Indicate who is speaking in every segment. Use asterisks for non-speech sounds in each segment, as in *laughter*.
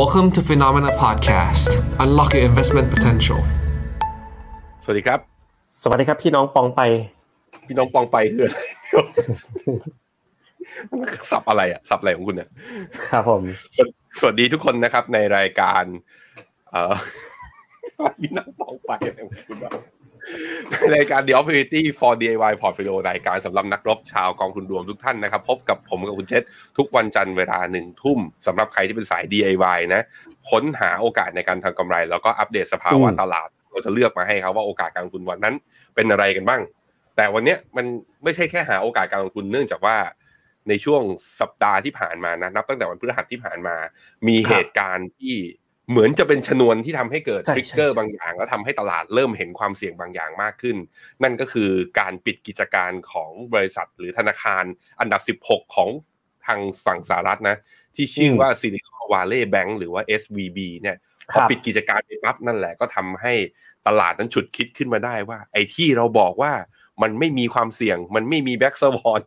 Speaker 1: Welcome to Phenomena Podcast. Unlock your investment potential.
Speaker 2: สวัสดีครับ
Speaker 3: สวัสดีครับพี่น้องปองไป
Speaker 2: พี่น้องปองไปคืออะไรสับอะไรอะสับอะไรของคุณเนี่ย
Speaker 3: ครับผม
Speaker 2: สวสวัสดีทุกคนนะครับในรายการ เอ่อพี่น้องปองไปอะไรของคุณบ้างใน รายการ The Opportunity for DIY Portfolio รายการสำหรับนักรบชาวกองทุนรวมทุกท่านนะครับ พบกับผมกับคุณเชษทุกวันจันทร์เวลาหนึ่งทุ่มสำหรับใครที่เป็นสาย DIY นะค้นหาโอกาสในการทำกำไร แล้วก็อัปเดตสภาวะ
Speaker 3: อืม
Speaker 2: ตลาด เราจะเลือกมาให้ครับว่าโอกาสการลงทุนวันนั้นเป็นอะไรกันบ้าง แต่วันเนี้ยมันไม่ใช่แค่หาโอกาสการลงทุนเนื่องจากว่าในช่วงสัปดาห์ที่ผ่านมานะนับตั้งแต่วันพฤหัสที่ผ่านมา มีเหตุการณ์ที่ เหมือนจะเป็นชนวนที่ทำให้เกิด
Speaker 3: ใช่
Speaker 2: ทริกเกอร์
Speaker 3: ใช่
Speaker 2: บางอย่าง แล้วทำให้ตลาดเริ่มเห็นความเสี่ยงบางอย่างมากขึ้น นั่นก็คือการปิดกิจการของบริษัทหรือธนาคารอันดับ 16 ของทางฝั่งสหรัฐนะ ที่ชื่อว่า Silicon Valley Bank หรือว่า SVB เนี่ย
Speaker 3: ครั
Speaker 2: บ พอปิดกิจการไปปั๊บนั่นแหละก็ทำให้ตลาดนั้นฉุกคิดขึ้นมาได้ว่า ไอ้ที่เราบอกว่ามันไม่มีความเสี่ยง มันไม่มี Black Swan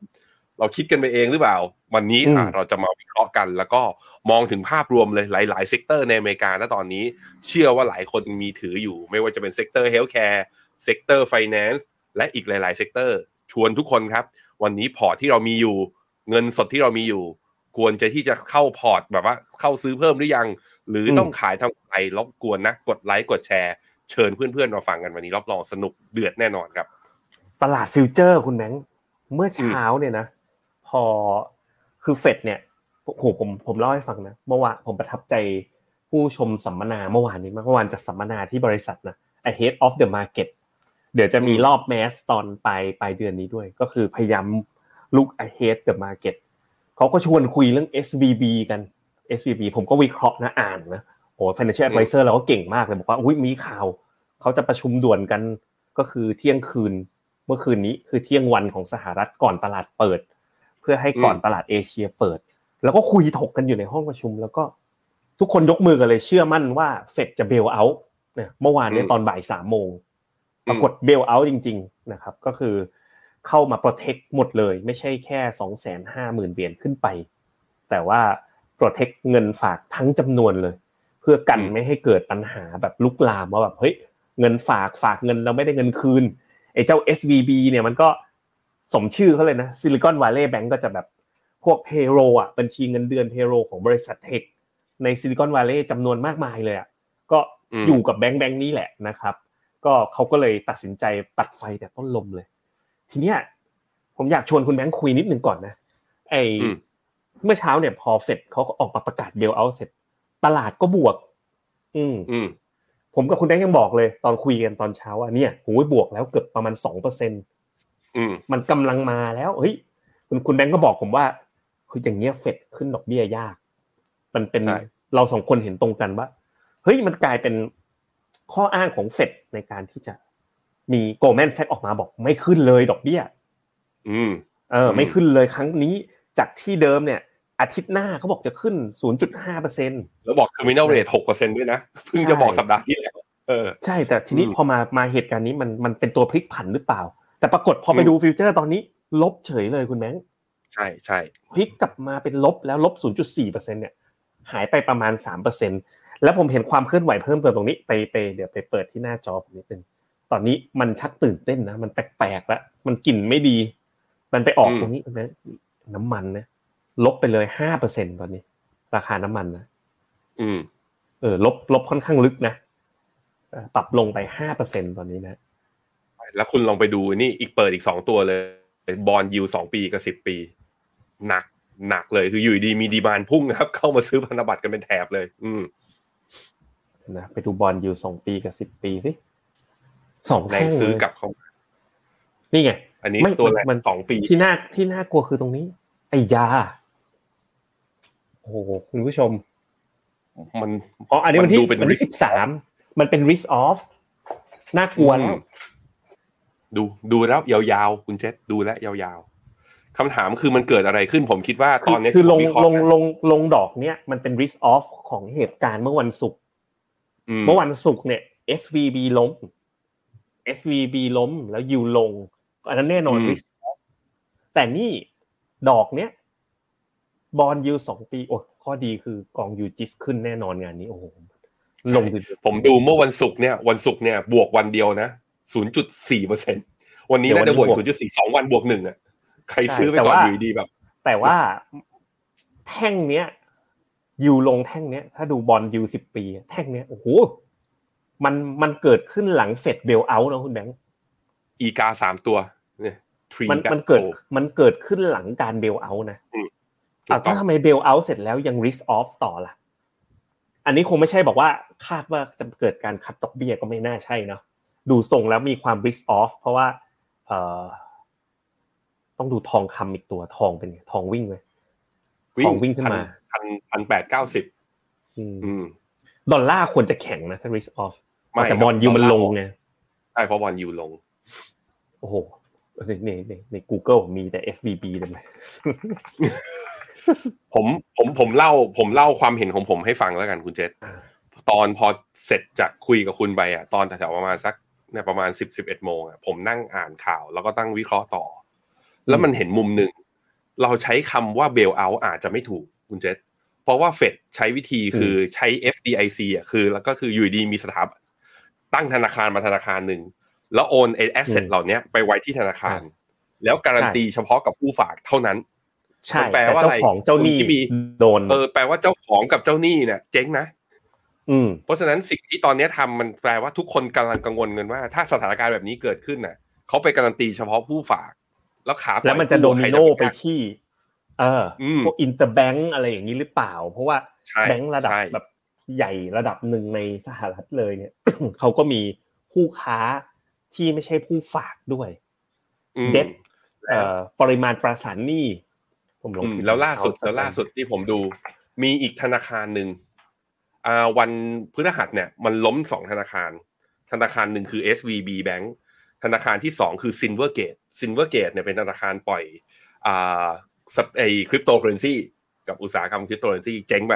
Speaker 2: เราคิดกันไปเองหรือเปล่า วันนี้
Speaker 3: อืม
Speaker 2: อะเราจะมาวิเคราะห์กัน แล้วก็มองถึงภาพรวมเลยหลาย ๆ sector ในอเมริกาณตอนนี้ เชื่อว่าหลายคนมีถืออยู่ ไม่ว่าจะเป็น sector healthcare sector finance และอีกหลาย ๆ sector ชวนทุกคนครับ วันนี้พอร์ตที่เรามีอยู่ เงินสดที่เรามีอยู่ ควรจะที่จะเข้าพอร์ตแบบว่าเข้าซื้อเพิ่มหรือยัง หรืออื
Speaker 3: ม
Speaker 2: ต้องขายทำกำไรรบกวนนะกดไลค์กดแชร์เชิญเพื่อนๆมาฟังกันวันนี้รับรองสนุกเดือดแน่นอนครับ
Speaker 3: ตลาดฟิวเจอร์คุณแบงค์เมื่อเช้าเนี่ยนะ พอคือเฟดเนี่ยโอ้โหผมผมเล่าให้ฟังนะเมื่อวานผมประทับใจผู้ชมสัมมนาเมื่อวานนี้มากเมื่อวานจะสัมมนาที่บริษัทนะ ahead of the market เดี๋ยวจะมีรอบแมสตอนปลายปลายเดือนนี้ด้วย ก็คือพยายาม look ahead the market เขาก็ชวนคุยเรื่อง SVB กัน SVB ผมก็วิเคราะห์นะอ่านนะโอ้ financial advisor เราก็เก่งมากเลยบอกว่าอุ้ยมีข่าวเขาจะประชุมด่วนกันก็คือเที่ยงคืนเมื่อคืนนี้คือเที่ยงวันของสหรัฐก่อนตลาดเปิดเพื่อให้ก่อน
Speaker 2: อืม
Speaker 3: ตลาดเอเชียเปิด แล้วก็คุยถกกันอยู่ในห้องประชุม แล้วก็ทุกคนยกมือกันเลยเชื่อมั่นว่าเฟดจะเบลเอาท์เนี่ยเมื่อวานเนี่ยตอนบ่ายสามโมงปรากฏเบลเอาท์จริง ๆ นะครับ ก็คือเข้ามา protect หมดเลย ไม่ใช่แค่สองแสนห้าหมื่นเหรียญขึ้นไป แต่ว่า protect เงินฝากทั้งจำนวนเลย เพื่อกัน
Speaker 2: อืม
Speaker 3: ไม่ให้เกิดปัญหาแบบลุกลามว่าแบบเฮ้ยเงินฝากฝากเงินเราไม่ได้เงินคืนไอ้เจ้า SVB เนี่ยมันก็ สมชื่อเขาเลยนะ Silicon Valley Bank ก็จะแบบพวก payroll อะบัญชีเงินเดือน payroll ของบริษัท tech ใน Silicon Valley จำนวนมากมายเลยอะก็
Speaker 2: อืม
Speaker 3: อยู่กับแบงก์แบงก์นี้แหละนะครับ ก็เขาก็เลยตัดสินใจตัดไฟแต่ต้นลมเลย ทีเนี้ยผมอยากชวนคุณแบงค์คุยนิดหนึ่งก่อนนะไอ
Speaker 2: อืม
Speaker 3: เมื่อเช้าเนี่ยพอเฟดเขาก็ออกมาประกาศ bailout เสร็จ ตลาดก็บวก อืม
Speaker 2: อืม
Speaker 3: ผมกับคุณแบงค์ยังบอกเลย ตอนคุยกันตอนเช้าอะเนี่ยโหยบวกแล้วเกือบประมาณสองเปอร์เซ็น
Speaker 2: อื ม
Speaker 3: มันกำลังมาแล้วเฮ้ยคุณคุณแบงค์ก็บอกผมว่าเฮ้ยอย่างเงี้ยเฟดขึ้นดอกเบี้ยยาก มันเป็น
Speaker 2: ใช่
Speaker 3: เราสองคนเห็นตรงกันว่าเฮ้ยมันกลายเป็นข้ออ้างของเฟดในการที่จะมีโกลแมนแซกออกมาบอกไม่ขึ้นเลยดอกเบี้ย
Speaker 2: อืม
Speaker 3: เออ
Speaker 2: อืม
Speaker 3: ไม่ขึ้นเลยครั้งนี้จากที่เดิมเนี่ย อาทิตย์หน้าเขาบอกจะขึ้น 0.5เปอร์เซ็น
Speaker 2: แล้วบอก terminal rate หกเปอร์เซ็นด้วยนะเพิ่งจะบอกสัปดาห์ที่แล้วเออ
Speaker 3: ใช่แต่ทีนี้
Speaker 2: อืม
Speaker 3: พอมามาเหตุการณ์นี้มันมันเป็นตัวพลิกผันหรือเปล่า แต่ปรากฏพอไป
Speaker 2: อืม
Speaker 3: ดูฟิวเจอร์ตอนนี้ ลบเฉยเลยคุณแบงค์
Speaker 2: ใช่ใช่
Speaker 3: พลิกกลับมาเป็นลบแล้วลบ 0.4เปอร์เซ็นเนี่ย หายไปประมาณ3เปอร์เซ็นแล้วผมเห็นความเคลื่อนไหวเพิ่มเติมตรงนี้ไปไปเดี๋ยวไปเปิดที่หน้าจอผมนิดนึงตอนนี้มันชักตื่นเต้นนะมันแปลกๆแล้วมันกลิ่นไม่ดี มันไปออกตรงนี้คุณแบงค์น้ำมันนะลบไปเลยห้าเปอร์เซ็นตอนนี้ ราคาน้ำมันนะ
Speaker 2: อืม
Speaker 3: เออ ลบลบค่อนข้างลึกนะเอ่อปรับลงไปห้าเปอร์เซ็นตอนนี้นะ
Speaker 2: แล้วคุณลองไปดูนี่อีกเปิดอีกสองตัวเลย bond yield สองปีกับสิบปี หนักหนักเลยคืออยู่ดีมีดีมานพุ่งนะครับ เข้ามาซื้อพันธบัตรกันเป็นแถบเลย อืม
Speaker 3: นะไปดู bond yield สองปีกับสิบปีสิสอง
Speaker 2: แรง
Speaker 3: แท่ง
Speaker 2: ซื้อ
Speaker 3: เลย
Speaker 2: กลับเข้ามา
Speaker 3: นี่ไง
Speaker 2: อันนี้
Speaker 3: ไม่
Speaker 2: ตัวแรก
Speaker 3: มัน
Speaker 2: สองปี
Speaker 3: ที่น่าที่น่ากลัวคือตรงนี้ ไอ้ยา โอ้โหคุณผู้ชม
Speaker 2: มัน
Speaker 3: อ๋ออันนี้วันที่
Speaker 2: มันดูเป็น
Speaker 3: วันที่
Speaker 2: risk
Speaker 3: สิบสามมันเป็น risk off น่ากลัวแล้ว
Speaker 2: ดูดูแล้วยาวๆ คุณเจษดูแลวยาวๆคำถามคือมันเกิดอะไรขึ้นผมคิดว่า
Speaker 3: คื
Speaker 2: ต
Speaker 3: อ
Speaker 2: อนนี้
Speaker 3: คือลง
Speaker 2: ที่ผมวิเคราะ
Speaker 3: ล
Speaker 2: ห์
Speaker 3: ง
Speaker 2: นะ
Speaker 3: ลงลงดอกเนี้ยมันเป็น risk off ของเหตุการณ์เมื่อวันศุกร์
Speaker 2: อืม
Speaker 3: เมื่อวันศุกร์เนี่ย SVB ล้ม SVB ล้มแล้วยูลง อันนั้นแน่นอน risk off แต่นี่ดอกเนี้ยบอลยูสองปีโอ้ขอข้อดีคือกองยูจิสขึ้นแน่นอนงานนี้โอ้โหลง
Speaker 2: ผมดูเมื่อวันศุกร์เนี่ยวันศุกร์เนี่ยบวกวันเดียวนะ ศูนย์จุดสี่เปอร์เซ็นวันนี้น่าจะบวกศูนย์จุดสี่สองวันบวกหนึ่งอะใครซื้อไปก่อนอยู่ดีแบบ
Speaker 3: แต่ว่าแท่งเนี้ยยูลงแท่งเนี้ย ถ้าดูบอลยูสิบปี แท่งเนี้ยโอ้โหมันมันเกิดขึ้นหลังเฟดเบลเอาท์นะคุณแบงค์
Speaker 2: อีกาสามตัวเนี่ยทรี
Speaker 3: มันมันเกิดมันเกิดขึ้นหลังการเบลเอาท์นะอ่าถ้าทำไมเบลเอาท์เสร็จแล้วยัง risk off ต่อล่ะ อันนี้คงไม่ใช่บอกว่าคาดว่าจะเกิดการคัดดอกเบี้ยก็ไม่น่าใช่เนาะ ดูทรงแล้วมีความ risk off เพราะว่าเอ่อต้องดูทองคำอีกตัวทองเป็นทองวิ่งไหมทองวิ่งขึ้นมา
Speaker 2: พันพันแปดเก้าสิบ
Speaker 3: ดอลลาร์ควรจะแข็งนะถ้า risk off แต่บอลยูมันลงไง
Speaker 2: ใช่เพราะบอลยูลง
Speaker 3: โอ้โหในในในใน Google มีแต่ FBB เลย
Speaker 2: ผมผมผมเล่า ผมเล่าความเห็นของผมให้ฟังแล้วกันคุณเจษตอนพอเสร็จจากคุยกับคุณไปอะตอนแถวประมาณสัก เนี่ยประมาณสิบสิบเอ็ดโมงอะผมนั่งอ่านข่าว แล้วก็ตั้งวิเคราะห์ต่อ แล้วมันเห็นมุมหนึ่ง เราใช้คำว่าเบลเอาอาจจะไม่ถูกคุณเจษเพราะว่าเฟดใช้วิธีคือใช้ FDIC อะคือ แล้วก็คืออยู่ดีมีสถาบันตั้งธนาคารมาธนาคารหนึ่ง แล้วโอนไอแอสเซทเหล่านี้ไปไว้ที่ธนาคาร แล้วการันตีเฉพาะกับผู้ฝากเท่านั้น
Speaker 3: ใช่แปลว่าเจ้าของเจ้าหนี้โดน
Speaker 2: เออแปลว่าเจ้าของกับเจ้าหนี้เนี่ยเจ๊งนะ
Speaker 3: อืม
Speaker 2: เพราะฉะนั้นสิ่งที่ตอนนี้ทำมันแปลว่าทุกคนกำลังกังวลกันว่า ถ้าสถานการณ์แบบนี้เกิดขึ้นน่ะเขาไปการันตีเฉพาะผู้ฝาก แล้วขา
Speaker 3: แล้วมันจะโดมิโนไปที่ เออพวกอินเตอร์แบงก์อะไรอย่างนี้หรือเปล่า เพราะว่าแบงก์ระดับแบบใหญ่ระดับหนึ่งในสหรัฐเลยเนี่ยเขาก็มีคู่ค้าที่ไม่ใช่ผู้ฝากด้วยเด็ดปริมาณประสานหนี้ผมลง
Speaker 2: แล้วล่าสุดแล้วล่าสุดที่ผมดู มีอีกธนาคารหนึ่งอ่า วันพฤหัสเนี่ยมันล้มสองธนาคาร ธนาคารหนึ่งคือ SVB Bank ธนาคารที่สองคือ Silvergate Silvergate เนี่ยเป็นธนาคารปล่อยอ่าไอคริปโตเคอร์เรนซีกับอุตสาหกรรมคริปโตเคอร์เรนซีเจ๊งไป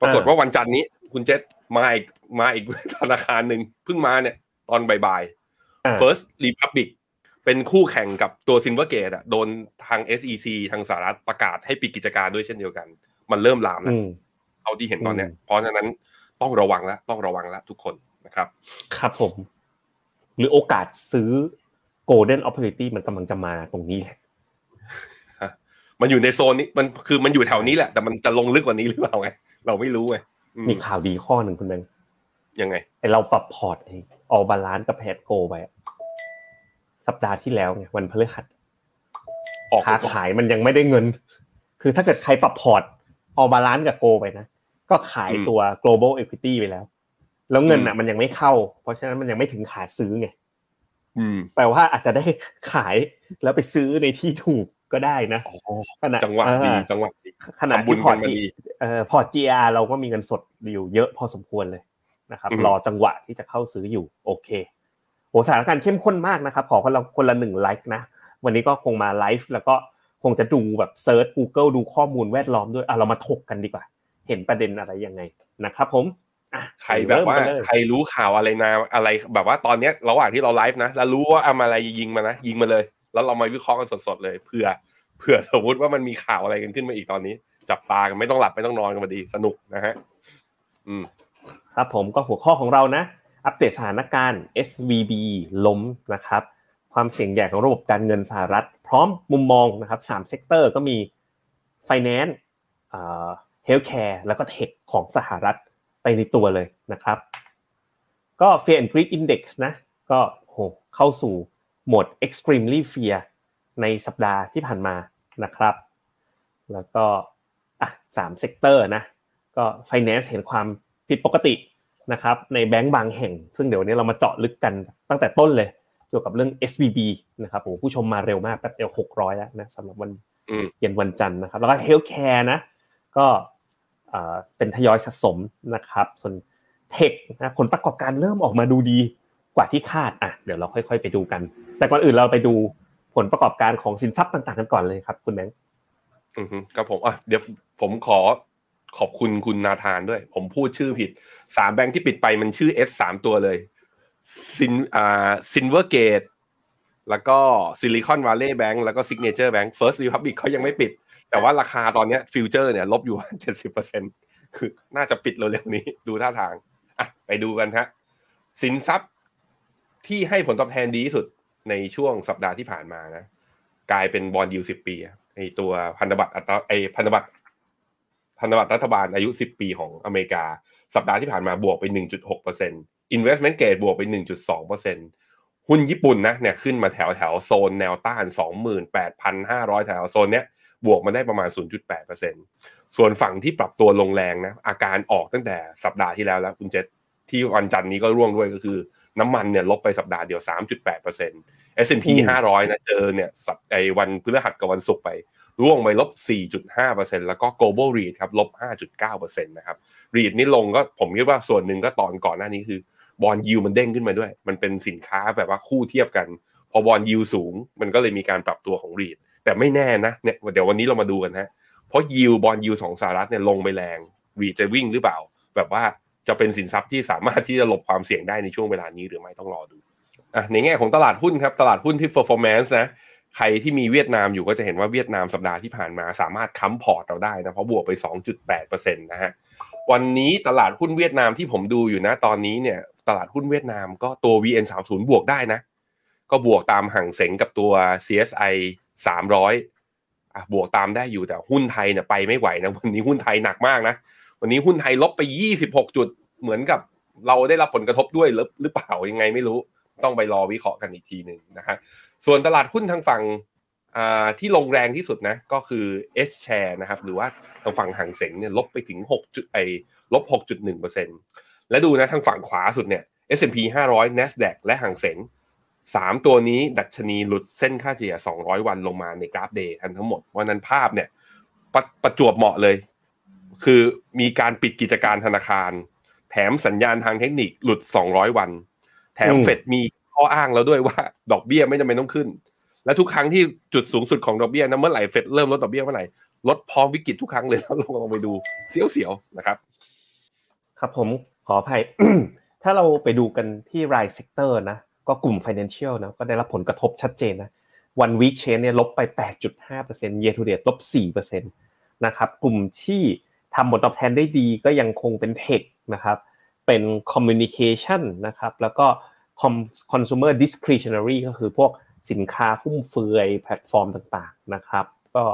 Speaker 2: ปรากฏว่าวันจันทร์นี้คุณเจษมาอีกมาอีกธนาคารหนึ่งเพิ่งมาเนี่ย ตอนบ่ายๆ First Republic เป็นคู่แข่งกับตัว Silvergate อะโดนทาง SEC ทางสหรัฐประกาศให้ปิดกิจการด้วยเช่นเดียวกัน มันเริ่มลามแล้ว เอาที่เห็นตอนเนี้ย เพราะฉะนั้นต้องระวังแล้วต้องระวังแล้วทุกคนนะครับ
Speaker 3: ครับผม หรือโอกาสซื้อ golden opportunity มันกำลังจะมาตรงนี้แหละ
Speaker 2: มันอยู่ในโซนนี้มันคือมันอยู่แถวนี้แหละ แต่มันจะลงลึกกว่านี้หรือเปล่าไงเราไม่รู้ไง
Speaker 3: มีข่าวดีข้อหนึ่งคุณแบงค์
Speaker 2: ยังไง
Speaker 3: ไอเราปรับพอร์ตไอออบาลานกับแพดโกไปสัปดาห์ที่แล้วไงวันพฤหัสค้าขายมันยังไม่ได้เงิน คือถ้าเกิดใครปรับพอร์ต All Balance กับโกไปนะ ก็ขายตัว global equity ไปแล้ว แล้วเงินอะ มันยังไม่เข้า เพราะฉะนั้นมันยังไม่ถึงขาซื้อไงแปลว่าอาจจะได้ขายแล้วไปซื้อในที่ถูกก็ได้นะ
Speaker 2: ขณะจังหวะดีจังหวะดี
Speaker 3: ขณะที่พอร์ตเอ่อพอร์ต GR เราก็มีเงินสดอยู่เยอะพอสมควรเลยนะครับ รอจังหวะที่จะเข้าซื้ออยู่ โอเคโหสถานการณ์เข้มข้นมากนะครับ ขอคนละคนละหนึ่งไลก์นะ วันนี้ก็คงมาไลฟ์แล้วก็ คงจะดูแบบ search Google ดูข้อมูลแวดล้อมด้วยอะเรามาถกกันดีกว่า เห็นประเด็นอะไรยังไงนะครับ ผม
Speaker 2: ใครแบบว่าใครรู้ข่าวอะไรนะอะไรแบบว่าตอนเนี้ยระหว่างที่เราไลฟ์นะแล้วรู้ว่าเอาอะไรยิงมานะยิงมาเลย แล้วเรามาวิเคราะห์กันสดๆเลยเผื่อเผื่อสมมติว่ามันมีข่าวอะไรกันขึ้นมาอีกตอนนี้ จับตากันไม่ต้องหลับไม่ต้องนอนกันมาดีสนุกนะฮะอืม
Speaker 3: ครับผมก็หัวข้อของเรานะ อัปเดตสถานการณ์ SVB ล้มนะครับ ความเสี่ยงใหญ่ของระบบการเงินสหรัฐ พร้อมมุมมองนะครับสาม sector ก็มี Finance เอ่อ Healthcare แล้วก็ Tech ของสหรัฐไปในตัวเลยนะครับ ก็ Fear and Greed Index นะก็โหเข้าสู่โหมด extremely fear ในสัปดาห์ที่ผ่านมานะครับ แล้วก็อะสาม sector นะก็ finance เห็นความผิดปกตินะครับในแบงก์บางแห่ง ซึ่งเดี๋ยวนี้เรามาเจาะลึกกันตั้งแต่ต้นเลย เกี่ยวกับเรื่อง SVB นะครับโอ้ผู้ชมมาเร็วมากแป๊บเดียวหกร้อยแล้วนะสำหรับวันเย็นวันจันทร์นะครับ แล้วก็ healthcare นะ ก็เป็นทยอยสะสมนะครับ ส่วน tech นะผลประกอบการเริ่มออกมาดูดีกว่าที่คาดอะเดี๋ยวเราค่อย ๆ ไปดูกัน แต่ก่อนอื่นเราไปดูผลประกอบการของสินทรัพย์ต่าง ๆ กันก่อนเลยครับ คุณแบงค์
Speaker 2: อือครับผมอะเดี๋ยวผมขอขอบคุณคุณนาธานด้วย ผมพูดชื่อผิดสามแบงค์ที่ปิดไปมันชื่อ S สามตัวเลย ซินอ่าซิลเวอร์เกตแล้วก็ซิลิคอนวัลเลย์แบงก์แล้วก็ซิกเนเจอร์แบงก์เฟิร์สรีพับลิกเขายังไม่ปิด แต่ว่าราคาตอนนี้ future เนี่ยลบอยู่เจ็ดสิบเปอร์เซ็นคือน่าจะปิดเร็วๆนี้ ดูท่าทางอะไปดูกันฮะสินทรัพย์ที่ให้ผลตอบแทนดีที่สุดในช่วงสัปดาห์ที่ผ่านมานะ กลายเป็น bond yield สิบปีไอตัวพันธบัตรอัตราไอพันธบัตรพันธบัตรรัฐบาลอายุสิบปีของอเมริกา สัปดาห์ที่ผ่านมาบวกไปหนึ่งจุดหกเปอร์เซ็นต์ investment grade บวกไปหนึ่งจุดสองเปอร์เซ็นต์หุ้นญี่ปุ่นนะเนี่ยขึ้นมาแถวแถวโซนแนวต้านสองหมื่นแปดพันห้าร้อยแถวโซนเนี้ยบวกมาได้ประมาณ 0.8%ส่วนฝั่งที่ปรับตัวลงแรงนะอาการออกตั้งแต่สัปดาห์ที่แล้วแล้วคุณเจษที่วันจันทร์นี้ก็ร่วงด้วยก็คือ น้ำมันเนี่ยลบไปสัปดาห์เดียว 3.8% S&P 500 นะเจอเนี่ยสัปไอ้วันพฤหัสกับวันศุกร์ไปร่วงไปลบ 4.5%แล้วก็ global REIT ครับลบ 5.9%นะครับ REIT นี่ลงก็ผมคิดว่าส่วนหนึ่งก็ตอนก่อนหน้านี้คือ บอลยิวมันเด้งขึ้นมาด้วย มันเป็นสินค้าแบบว่าคู่เทียบกัน พอบอลยิวสูง มันก็เลยมีการปรับตัวของ REIT แต่ไม่แน่นะเนี่ยเดี๋ยววันนี้เรามาดูกันฮะเพราะยิวบอลยิวสองสหรัฐเนี่ยลงไปแรง REIT จะวิ่งหรือเปล่า แบบว่าจะเป็นสินทรัพย์ที่สามารถที่จะหลบความเสี่ยงได้ในช่วงเวลานี้หรือไม่ต้องรอดูอะในแง่ของตลาดหุ้นครับตลาดหุ้นที่ performance นะใครที่มีเวียดนามอยู่ก็จะเห็นว่าเวียดนามสัปดาห์ที่ผ่านมาสามารถค้ำพอร์ตเราได้นะเพราะบวกไป 2.8%นะฮะวันนี้ตลาดหุ้นเวียดนามที่ผมดูอยู่นะตอนนี้เนี่ย ตลาดหุ้นเวียดนามก็ตัว VN30 บวกได้นะ ก็บวกตามห่างเสงกับตัว CSI 300อะบวกตามได้อยู่แต่หุ้นไทยเนี่ยไปไม่ไหวนะวันนี้หุ้นไทยหนักมากนะ วันนี้หุ้นไทยลบไป 26 จุดเหมือนกับเราได้รับผลกระทบด้วยหรือเปล่ายังไงไม่รู้ต้องไปรอวิเคราะห์กันอีกทีหนึ่งนะฮะส่วนตลาดหุ้นทางฝั่งที่ลงแรงที่สุดนะก็คือ H share นะครับหรือว่าทางฝั่งห่างเสงเนี่ยลบไปถึง6จุดไอ้ลบ6.1% และดูนะทางฝั่งขวาสุดเนี่ย S&P 500 NASDAQ และฮั่งเส็งสามตัวนี้ดัชนีหลุดเส้นค่าเฉลี่ย 200 วันลงมาในกราฟ day ทั้งหมดวันนั้นภาพเนี่ยปประจวบเหมาะเลย คือมีการปิดกิจการธนาคาร แถมสัญญาณทางเทคนิคหลุด 200 วัน แถมเฟดมีข้ออ้างแล้วด้วยว่า ดอกเบี้ยไม่จำเป็นต้องขึ้น และทุกครั้งที่จุดสูงสุดของดอกเบี้ยนะเมื่อไหร่เฟดเริ่มลดดอกเบี้ยเมื่อไหร่ลดพร้อมวิกฤตทุกครั้งเลยแล้วลงลงไปดูเสียวๆนะครับ
Speaker 3: ครับผม ขออภัย ถ้าเราไปดูกันที่ราย sector นะ ก็กลุ่ม Financial นะ ก็ได้รับผลกระทบชัดเจนนะ one week change เนี่ยลบไป 8.5% year to date ลบ 4%นะครับ กลุ่มที่ทำผลตอบแทนได้ดีก็ยังคงเป็น tech นะครับ เป็น communication นะครับ แล้วก็ consumer discretionary ก็คือพวกสินค้าฟุ่มเฟือยแพลตฟอร์มต่างๆนะครับ ก็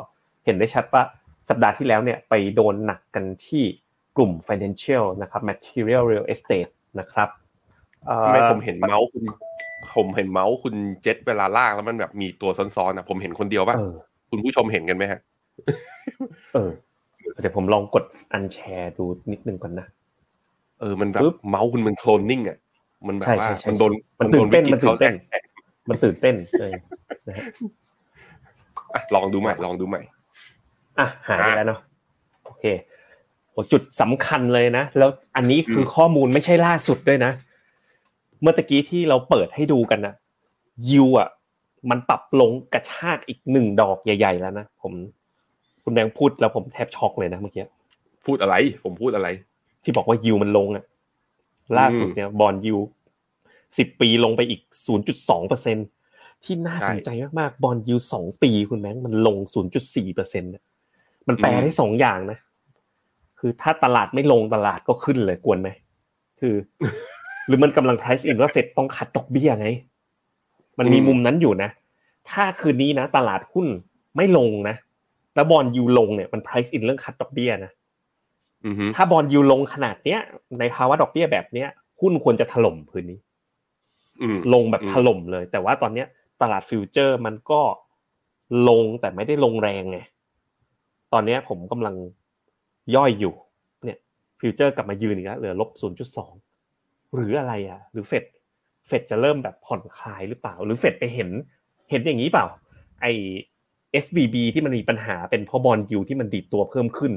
Speaker 3: เห็นได้ชัดว่าสัปดาห์ที่แล้วเนี่ยไปโดนหนักกันที่ กลุ่ม financial นะครับ material real estate นะครับ
Speaker 2: ทำไมผมเห็นเมาส์คุณผมเห็นเมาส์คุณเจ็ตเวลาลากแล้วมันแบบมีตัวซ้อนๆนะผมเห็นคนเดียวป่ะคุณผู้ชมเห็นกันไหมฮะ
Speaker 3: เออเดี๋ยวผมลองกด unshare ดูนิดนึงก่อนนะ
Speaker 2: เออมันแบบเมาส์คุณมันโคลนนิ่งอะมันแบบว่ามันโดน
Speaker 3: มันตื่นเต้นมันตื่นเต้นมันตื่นเต้นเลย
Speaker 2: ลองดูใหม่ลองดูใหม่
Speaker 3: อะหายไปแล้วเนาะโอเคโอ้ จุดสำคัญเลยนะ แล้วอันนี้คือข้อมูลไม่ใช่ล่าสุดด้วยนะ เมื่อตะกี้ที่เราเปิดให้ดูกันนะยิวอะ มันปรับลงกระชากอีกหนึ่งดอกใหญ่ ๆ แล้วนะผมคุณแบงค์พูดแล้วผมแทบช็อกเลยนะเมื่อกี้
Speaker 2: พูดอะไร ผมพูดอะไร
Speaker 3: ที่บอกว่ายิวมันลงอะ ล่าสุดเนี่ยบอลยิวสิบปีลงไปอีกศูนย์จุดสองเปอร์เซ็นที่น่าสนใจมากๆบอลยิวสองปีคุณแบงค์มันลงศูนย์จุดสี่เปอร์เซ็นต์มันแปลได้สองอย่างนะ คือถ้าตลาดไม่ลงตลาดก็ขึ้นเลยกวนไหมคือ หรือมันกำลัง price in ว่าเฟดต้องคัดดอกเบี้ยไง มันมีมุมนั้นอยู่นะ ถ้าคืนนี้นะ ตลาดหุ้นไม่ลงนะแล้ว bond yield ลงเนี่ยมัน price in เรื่องคัตดอกเบี้ยนะถ้าบอลยูลงขนาดเนี้ย ในภาวะดอกเบี้ยแบบเนี้ยหุ้นควรจะถล่มคืนนี้ลงแบบถล่มเลย แต่ว่าตอนเนี้ย ตลาด future มันก็ลงแต่ไม่ได้ลงแรงไงตอนนี้ผมกำลัง ย่อยอยู่เนี่ย future กลับมายืนอีกแล้วเหลือลบศูนย์จุดสองหรืออะไรอะหรือเฟดเฟดจะเริ่มแบบผ่อนคลายหรือเปล่า หรือเฟดไปเห็นเห็นอย่างนี้เปล่าไอ SVB ที่มันมีปัญหาเป็นเพราะ bond yield ที่มันดีดตัวเพิ่มขึ้น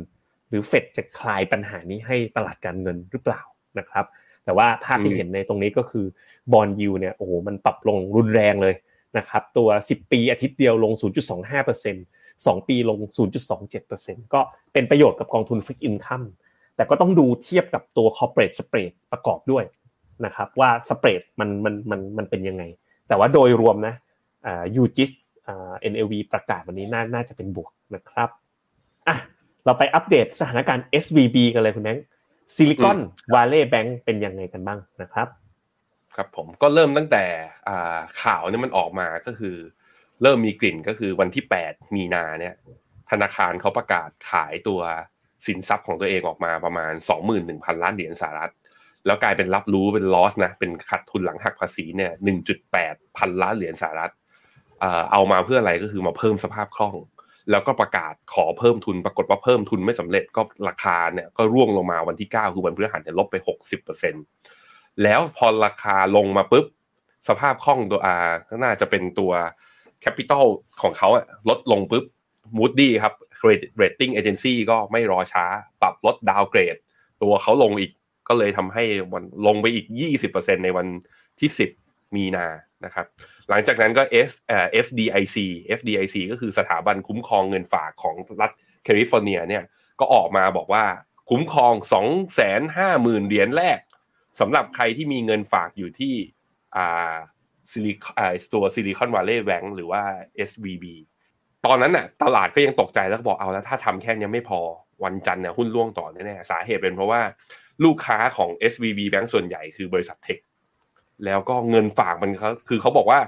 Speaker 3: หรือเฟดจะคลายปัญหานี้ให้ตลาดการเงินหรือเปล่านะครับ แต่ว่าภาพที่เห็นในตรงนี้ก็คือ bond yield เนี่ยโอ้โหมันปรับลงรุนแรงเลยนะครับตัว 10 ปีอาทิตย์เดียวลง 0.25% 2 ปีลง 0.27%ก็เป็นประโยชน์กับกองทุน fixed income แต่ก็ต้องดูเทียบกับตัว corporate spread ประกอบด้วยนะครับว่า spread มันมันมันมันเป็นยังไง แต่ว่าโดยรวมนะยูจิสอ่า NLV ประกาศวันนี้น่าน่าจะเป็นบวกนะครับอะเราไปอัปเดตสถานการณ์ SVB กันเลยคุณแบงค์ซิลิคอนวาเลย์แบงก์เป็นยังไงกันบ้างนะครับ
Speaker 2: ครับผมก็เริ่มตั้งแต่ข่าวนี่มันออกมาก็คือ เริ่มมีกลิ่นก็คือวันที่ 8 มีนาเนี่ย ธนาคารเขาประกาศขายตัวสินทรัพย์ของตัวเองออกมาประมาณ 21,000 ล้านเหรียญสหรัฐ แล้วกลายเป็นรับรู้เป็นลอสนะ เป็นขาดทุนหลังหักภาษีเนี่ย 1.8 พันล้านเหรียญสหรัฐ เอามาเพื่ออะไรก็คือมาเพิ่มสภาพคล่อง แล้วก็ประกาศขอเพิ่มทุน ปรากฏว่าเพิ่มทุนไม่สำเร็จก็ราคาเนี่ยก็ร่วงลงมาวันที่ 9 คือวันพฤหัสเนี่ยลบไป 60%แล้วพอราคาลงมาปุ๊บสภาพคล่องตัวอาก็น่าจะเป็นตัว แคปิตอลของเขาอะลดลงปุ๊บมูดี้ส์ครับ credit rating agency ก็ไม่รอช้า ปรับลด downgrade ตัวเขาลงอีกก็เลยทำให้วันลงไปอีก 20%ในวันที่ 10 มีนานะครับหลังจากนั้นก็ F เอ่อ FDIC FDIC ก็คือสถาบันคุ้มครองเงินฝากของรัฐแคลิฟอร์เนียเนี่ยก็ออกมาบอกว่าคุ้มครอง 250,000เหรียญแรกสำหรับใครที่มีเงินฝากอยู่ที่อ่า ซิลิอ่าตัวซิลิคอนวัลเลย์แบงก์หรือว่า SVB ตอนนั้นน่ะ ตลาดก็ยังตกใจแล้วก็บอกเอาแล้วถ้าทำแค่นี้ไม่พอวันจันทร์เนี่ยหุ้นร่วงต่อแน่ๆสาเหตุเป็นเพราะว่าลูกค้าของ SVB แบงก์ส่วนใหญ่คือบริษัทเทคแล้วก็เงินฝากมันเขาคือเขาบอกว่า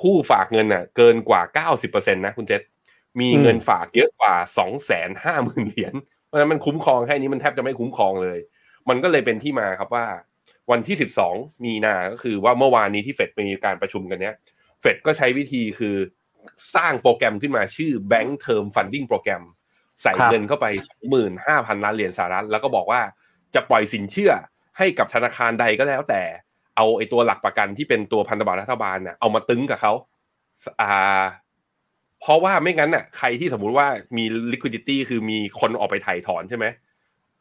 Speaker 2: ผู้ฝากเงินน่ะ เกินกว่า 90%นะคุณเจษมีเงินฝากเยอะกว่า 250,000เหรียญเพราะฉะนั้นมันคุ้มครองแค่นี้มันแทบจะไม่คุ้มครองเลย มันก็เลยเป็นที่มาครับว่า วันที่ 12 มีนาก็คือว่าเมื่อวานนี้ที่เฟดมีการประชุมกันเนี้ยเฟดก็ใช้วิธีคือสร้างโปรแกรมขึ้นมาชื่อ Bank Term Funding Program ใส่เงินเข้าไป 25,000 ล้านเหรียญสหรัฐ แล้วก็บอกว่าจะปล่อยสินเชื่อให้กับธนาคารใดก็แล้วแต่ เอาไอ้ตัวหลักประกันที่เป็นตัวพันธบัตรรัฐบาลน่ะเอามาตึงกับเขาอ่าเพราะว่าไม่งั้นน่ะใครที่สมมุติว่ามี liquidity คือมีคนออกไปถ่ายถอนใช่ไหม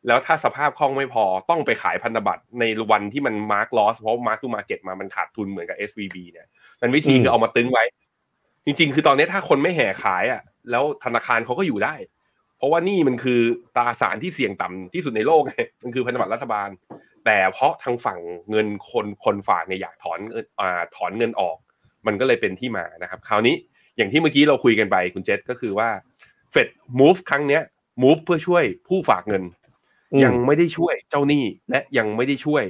Speaker 2: แล้วถ้าสภาพคล่องไม่พอต้องไปขายพันธบัตรในวันที่มันมาร์กลอสเพราะมาร์กทูมาเก็ตมามันขาดทุนเหมือนกับ SVB เนี่ยมันวิธีคือเอามาตึงไว้ จริง ๆ คือตอนนี้ถ้าคนไม่แห่ขายอะ แล้วธนาคารเขาก็อยู่ได้ เพราะว่านี่มันคือตราสารที่เสี่ยงต่ำที่สุดในโลกไงมันคือพันธบัตรรัฐบาล แต่เพราะทางฝั่งเงินคนคนฝากเนี่ยอยากถอนอ่าถอนเงินออก มันก็เลยเป็นที่มานะครับคราวนี้อย่างที่เมื่อกี้เราคุยกันไปคุณเจษก็คือว่าเฟด move ครั้งเนี้ย move เพื่อช่วยผู้ฝากเงิน ยังไม่ได้ช่วยเจ้าหนี้และยังไม่ได้ช่วย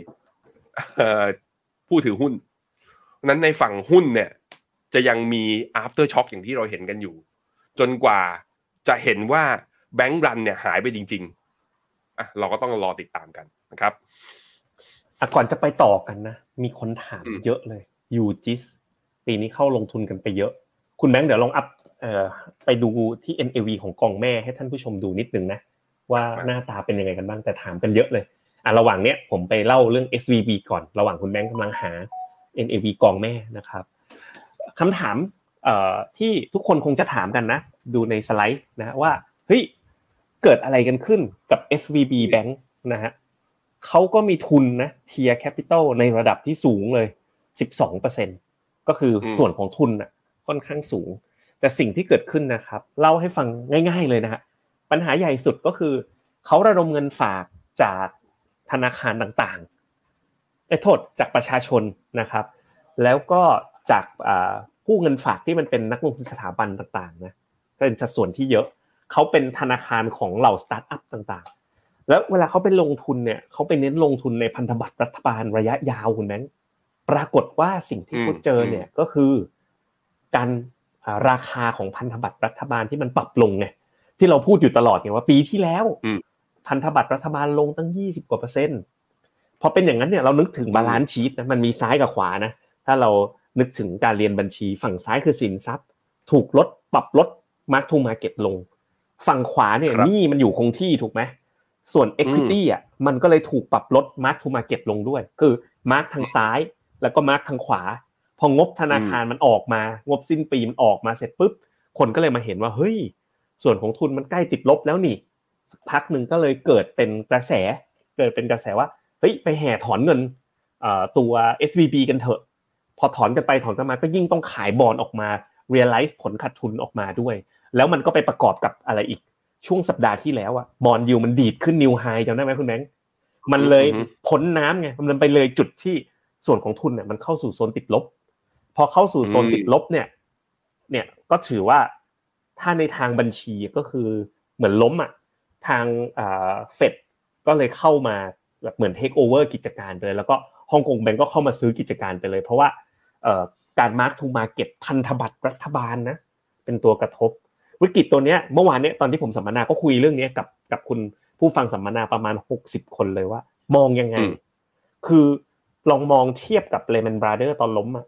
Speaker 2: ผู้ถือหุ้น นั้นในฝั่งหุ้นเนี่ย จะยังมี after shock อย่างที่เราเห็นกันอยู่ จนกว่าจะเห็นว่าแบงก์รันเนี่ยหายไปจริงๆอะเราก็ต้องรอติดตามกันนะครับ
Speaker 3: อะก่อนจะไปต่อกันนะ มีคนถามเยอะเลยยูจิสปีนี้เข้าลงทุนกันไปเยอะ คุณแบงค์เดี๋ยวลองอัพเอ่อไปดูที่ NAV ของกองแม่ให้ท่านผู้ชมดูนิดนึงนะ ว่าหน้าตาเป็นยังไงกันบ้างแต่ถามกันเยอะเลยอะระหว่างเนี้ยผมไปเล่าเรื่อง SVB ก่อน ระหว่างคุณแบงค์กำลังหา NAV กองแม่นะครับคำถามเอ่อที่ทุกคนคงจะถามกันนะ ดูในสไลด์นะว่าเฮ้ยเกิดอะไรกันขึ้นกับ SVB Bank นะฮะเขาก็มีทุนนะ tier capital ในระดับที่สูงเลย 12%ก็คือส่วนของทุนน่ะค่อนข้างสูง แต่สิ่งที่เกิดขึ้นนะครับ เล่าให้ฟังง่าย ๆเลยนะฮะ ปัญหาใหญ่สุดก็คือเขาระดมเงินฝากจากธนาคารต่างๆไอ้โทษจากประชาชนนะครับ แล้วก็จากผู้เงินฝากที่มันเป็นนักลงทุนสถาบันต่างๆนะเป็นสัดส่วนที่เยอะเขาเป็นธนาคารของเหล่าสตาร์ทอัพต่างๆ แล้วเวลาเขาไปลงทุนเนี่ยเขาไปเน้นลงทุนในพันธบัตรรัฐบาลระยะยาวคุณนั้นปรากฏว่าสิ่งที่เขาเจอเนี่ยก็คือการราคาของพันธบัตรรัฐบาลที่มันปรับลงไง ที่เราพูดอยู่ตลอดไงว่าปีที่แล้วพันธบัตรรัฐบาลลงตั้งยี่สิบกว่าเปอร์เซ็นต์พอเป็นอย่างนั้นเนี่ยเรานึกถึง balance sheet นะมันมีซ้ายกับขวานะถ้าเรานึกถึงการเรียนบัญชี ฝั่งซ้ายคือสินทรัพย์ ถูกลดปรับลด mark to market ลง ฝั่งขวาเนี่ยหนี้มันอยู่คงที่ถูกไหมส่วน Equity อะมันก็เลยถูกปรับลด mark to market ลงด้วย คือ mark ทางซ้ายแล้วก็ mark ทางขวา พองบธนาคารมันออกมา งบสิ้นปีมันออกมาเสร็จปุ๊บ คนก็เลยมาเห็นว่าเฮ้ย ส่วนของทุนมันใกล้ติดลบแล้วนี่พักหนึ่งก็เลยเกิดเป็นกระแส เกิดเป็นกระแสว่าเฮ้ยไปแห่ถอนเงินตัว SVB กันเถอะ พอถอนกันไปถอนกันมาก็ยิ่งต้องขายบอลออกมา realize ผลขาดทุนออกมาด้วย แล้วมันก็ไปประกอบกับอะไรอีก ช่วงสัปดาห์ที่แล้วอะบอลยูมันดีดขึ้นนิวไฮจำได้ไหมคุณแบงค์มันเลยพ้นน้ำไงมันไปเลยจุดที่ส่วนของทุนเนี่ยมันเข้าสู่โซนติดลบ พอเข้าสู่โซนติดลบเนี่ย เนี่ยก็ถือว่า ถ้าในทางบัญชีก็คือเหมือนล้มอะทางเฟดก็เลยเข้ามาแบบเหมือนเทคโอเวอร์กิจการไปเลยแล้วก็ฮ่องกงแบงก์ก็เข้ามาซื้อกิจการไปเลย เพราะว่าการ mark to market พันธบัตรรัฐบาลนะเป็นตัวกระทบ วิกฤตตัวเนี้ยเมื่อวานเนี้ยตอนที่ผมสัมมนาก็คุยเรื่องนี้กับกับคุณผู้ฟังสัมมนาประมาณหกสิบคนเลยว่า มองยังไง คือลองมองเทียบกับ Lehman Brothers ตอนล้มอะ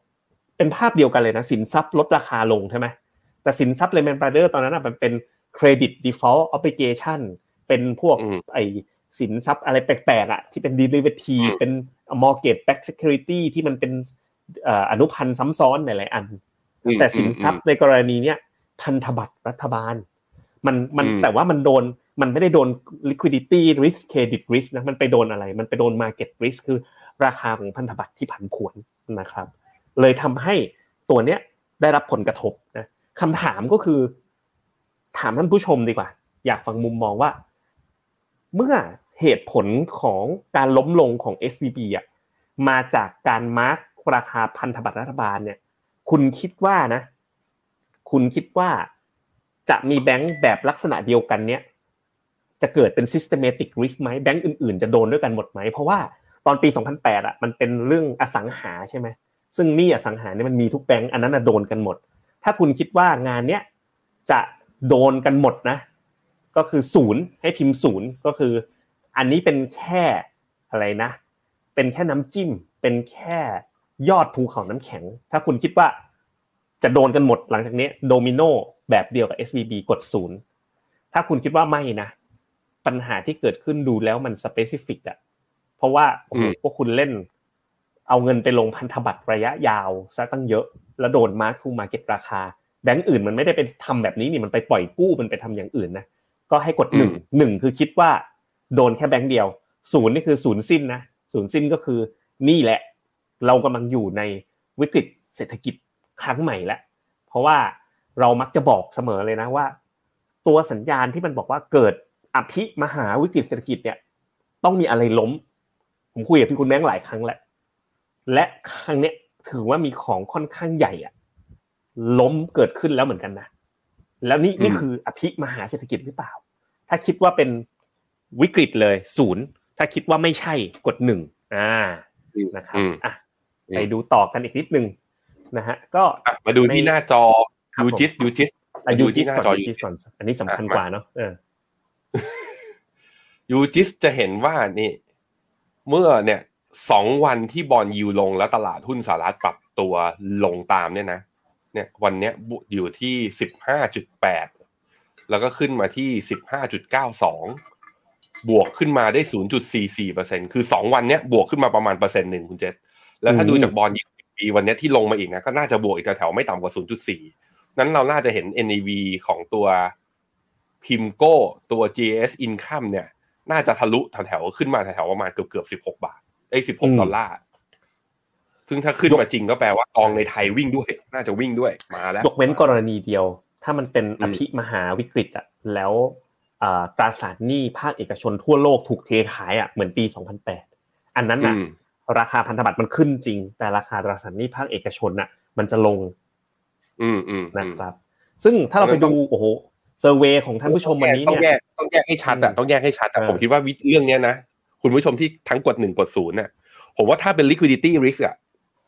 Speaker 3: เป็นภาพเดียวกันเลยนะสินทรัพย์ลดราคาลงใช่ไหม แต่สินทรัพย์ Lehman Brothers ตอนนั้นมันเป็นเครดิตดีฟอลต์ออป l ิเกชันเป็นพวกไอสินทรัพย์อะไรแปลกๆอะที่เป็น derivative เป็น mortgage backed security ที่มันเป็นอนุพันธ์ซ้ำซ้อนหลายๆอัน แต่สินทรัพย์ในกรณีเนี้ยพันธบัตรรัฐบาล มันมันแต่ว่ามันโดนมันไม่ได้โดน liquidity risk credit risk นะมันไปโดนอะไร มันไปโดน market risk คือราคาของพันธบัตรที่ผันผวนนะครับ เลยทำให้ตัวเนี้ยได้รับผลกระทบนะ คำถามก็คือ ถามท่านผู้ชมดีกว่า อยากฟังมุมมองว่า เมื่อเหตุผลของการล้มลงของ SVB อะมาจากการมาร์กราคาพันธบัตรรัฐบาลเนี่ย คุณคิดว่านะ คุณคิดว่าจะมีแบงก์แบบลักษณะเดียวกันเนี้ยจะเกิดเป็น systematic risk ไหมแบงก์อื่นๆ จะโดนด้วยกันหมดไหม เพราะว่าตอนปี 2008อะมันเป็นเรื่องอสังหาใช่ไหมซึ่งนี่อสังหาเนี่ยมันมีทุกแบงก์อันนั้นโดนกันหมด ถ้าคุณคิดว่างานเนี้ยจะโดนกันหมดนะ ก็คือศูนย์ให้พิมพ์ศูนย์ก็คือ อันนี้เป็นแค่อะไรนะ เป็นแค่น้ำจิ้ม เป็นแค่ยอดภูเขาน้ำแข็ง ถ้าคุณคิดว่าจะโดนกันหมดหลังจากนี้โดมิโนแบบเดียวกับ SVB กดศูนย์ถ้าคุณคิดว่าไม่นะ ปัญหาที่เกิดขึ้นดูแล้วมัน specific อะเพราะว่าโอ้โหพวกคุณเล่น เอาเงินไปลงพันธบัตรระยะยาวซะตั้งเยอะแล้วโดน mark to market ราคาแบงก์อื่นมันไม่ได้ไปทำแบบนี้นี่มันไปปล่อยกู้มันไปทำอย่างอื่นนะก็ให้กดหนึ่งหนึ่งคือคิดว่าโดนแค่แบงก์เดียวศูนย์นี่คือศูนย์สิ้นนะศูนย์สิ้นก็คือนี่แหละ เรากำลังอยู่ในวิกฤตเศรษฐกิจครั้งใหม่แล้วเพราะว่าเรามักจะบอกเสมอเลยนะว่า ตัวสัญญาณที่มันบอกว่าเกิดอภิมหาวิกฤตเศรษฐกิจเนี่ย ต้องมีอะไรล้ม ผมคุยกับพี่คุณแม่งหลายครั้งแล้ว และครั้งเนี้ยถือว่ามีของค่อนข้างใหญ่อะล้มเกิดขึ้นแล้วเหมือนกันนะแล้วนี่นี่คืออภิมหาเศรษฐกิจหรือเปล่า ถ้าคิดว่าเป็นวิกฤตเลยศูนย์ถ้าคิดว่าไม่ใช่กดหนึ่งอ่านะครับอะไปดูต่อกันอีกนิดนึงนะฮะก็
Speaker 2: มาดูที่หน้าจอยูจิสยูจิส
Speaker 3: ยูจิสก่อนยูจิสก่อนอันนี้สำคัญกว่าเนาะเออ
Speaker 2: ยูจิสจะเห็นว่านี่ เมื่อเนี่ย สองวันที่บอลยูลงแล้วตลาดหุ้นสหรัฐปรับตัวลงตามเนี่ยนะ เนี่ยวันเนี้ยอยู่ที่สิบห้าจุดแปดแล้วก็ขึ้นมาที่สิบห้าจุดเก้าสองบวกขึ้นมาได้ศูนย์จุดสี่สี่เปอร์เซ็นคือสองวันเนี้ยบวกขึ้นมาประมาณเปอร์เซ็นต์หนึ่งคุณเจษแล้วถ้าดูจากบอลยูปีวันนี้ที่ลงมาอีกนะก็น่าจะบวกอีกแถวไม่ต่ำกว่าศูนย์จุดสี่นั้นเราน่าจะเห็น NAV ของตัวพิมโก้ตัว GS Income เนี่ย น่าจะทะลุแถวๆขึ้นมาแถวๆประมาณเกือบเกือบสิบหกบาท ไอ้สิบหกดอลลาร์ซึ่งถ้าขึ้นมาจริงก็แปลว่ากองในไทยวิ่งด้วย น่าจะวิ่งด้วยมาแล้ว
Speaker 3: ยกเว้นกรณีเดียว ถ้ามันเป็นอภิมหาวิกฤตอะแล้วตราสารหนี้ภาคเอกชนทั่วโลกถูกเทขายอะเหมือนปี 2008 อันนั้นน่ะราคาพันธบัตรมันขึ้นจริง แต่ราคาตราสารหนี้ภาคเอกชนน่ะ มันจะลง
Speaker 2: อืมอืม
Speaker 3: นะครับ ซึ่งถ้าเราไปดูโอ้โหเซอร์เวยของท่านผู้ชมวันนี้
Speaker 2: เนี่ยต้องแยกต้องแยกให้ชัดอะต้องแยกให้ชัดแต่ผมคิดว่าเรื่องเนี้ยนะ คุณผู้ชมที่ทั้งกดหนึ่งกดศูนย์เนี่ยผมว่าถ้าเป็น liquidity risk อะ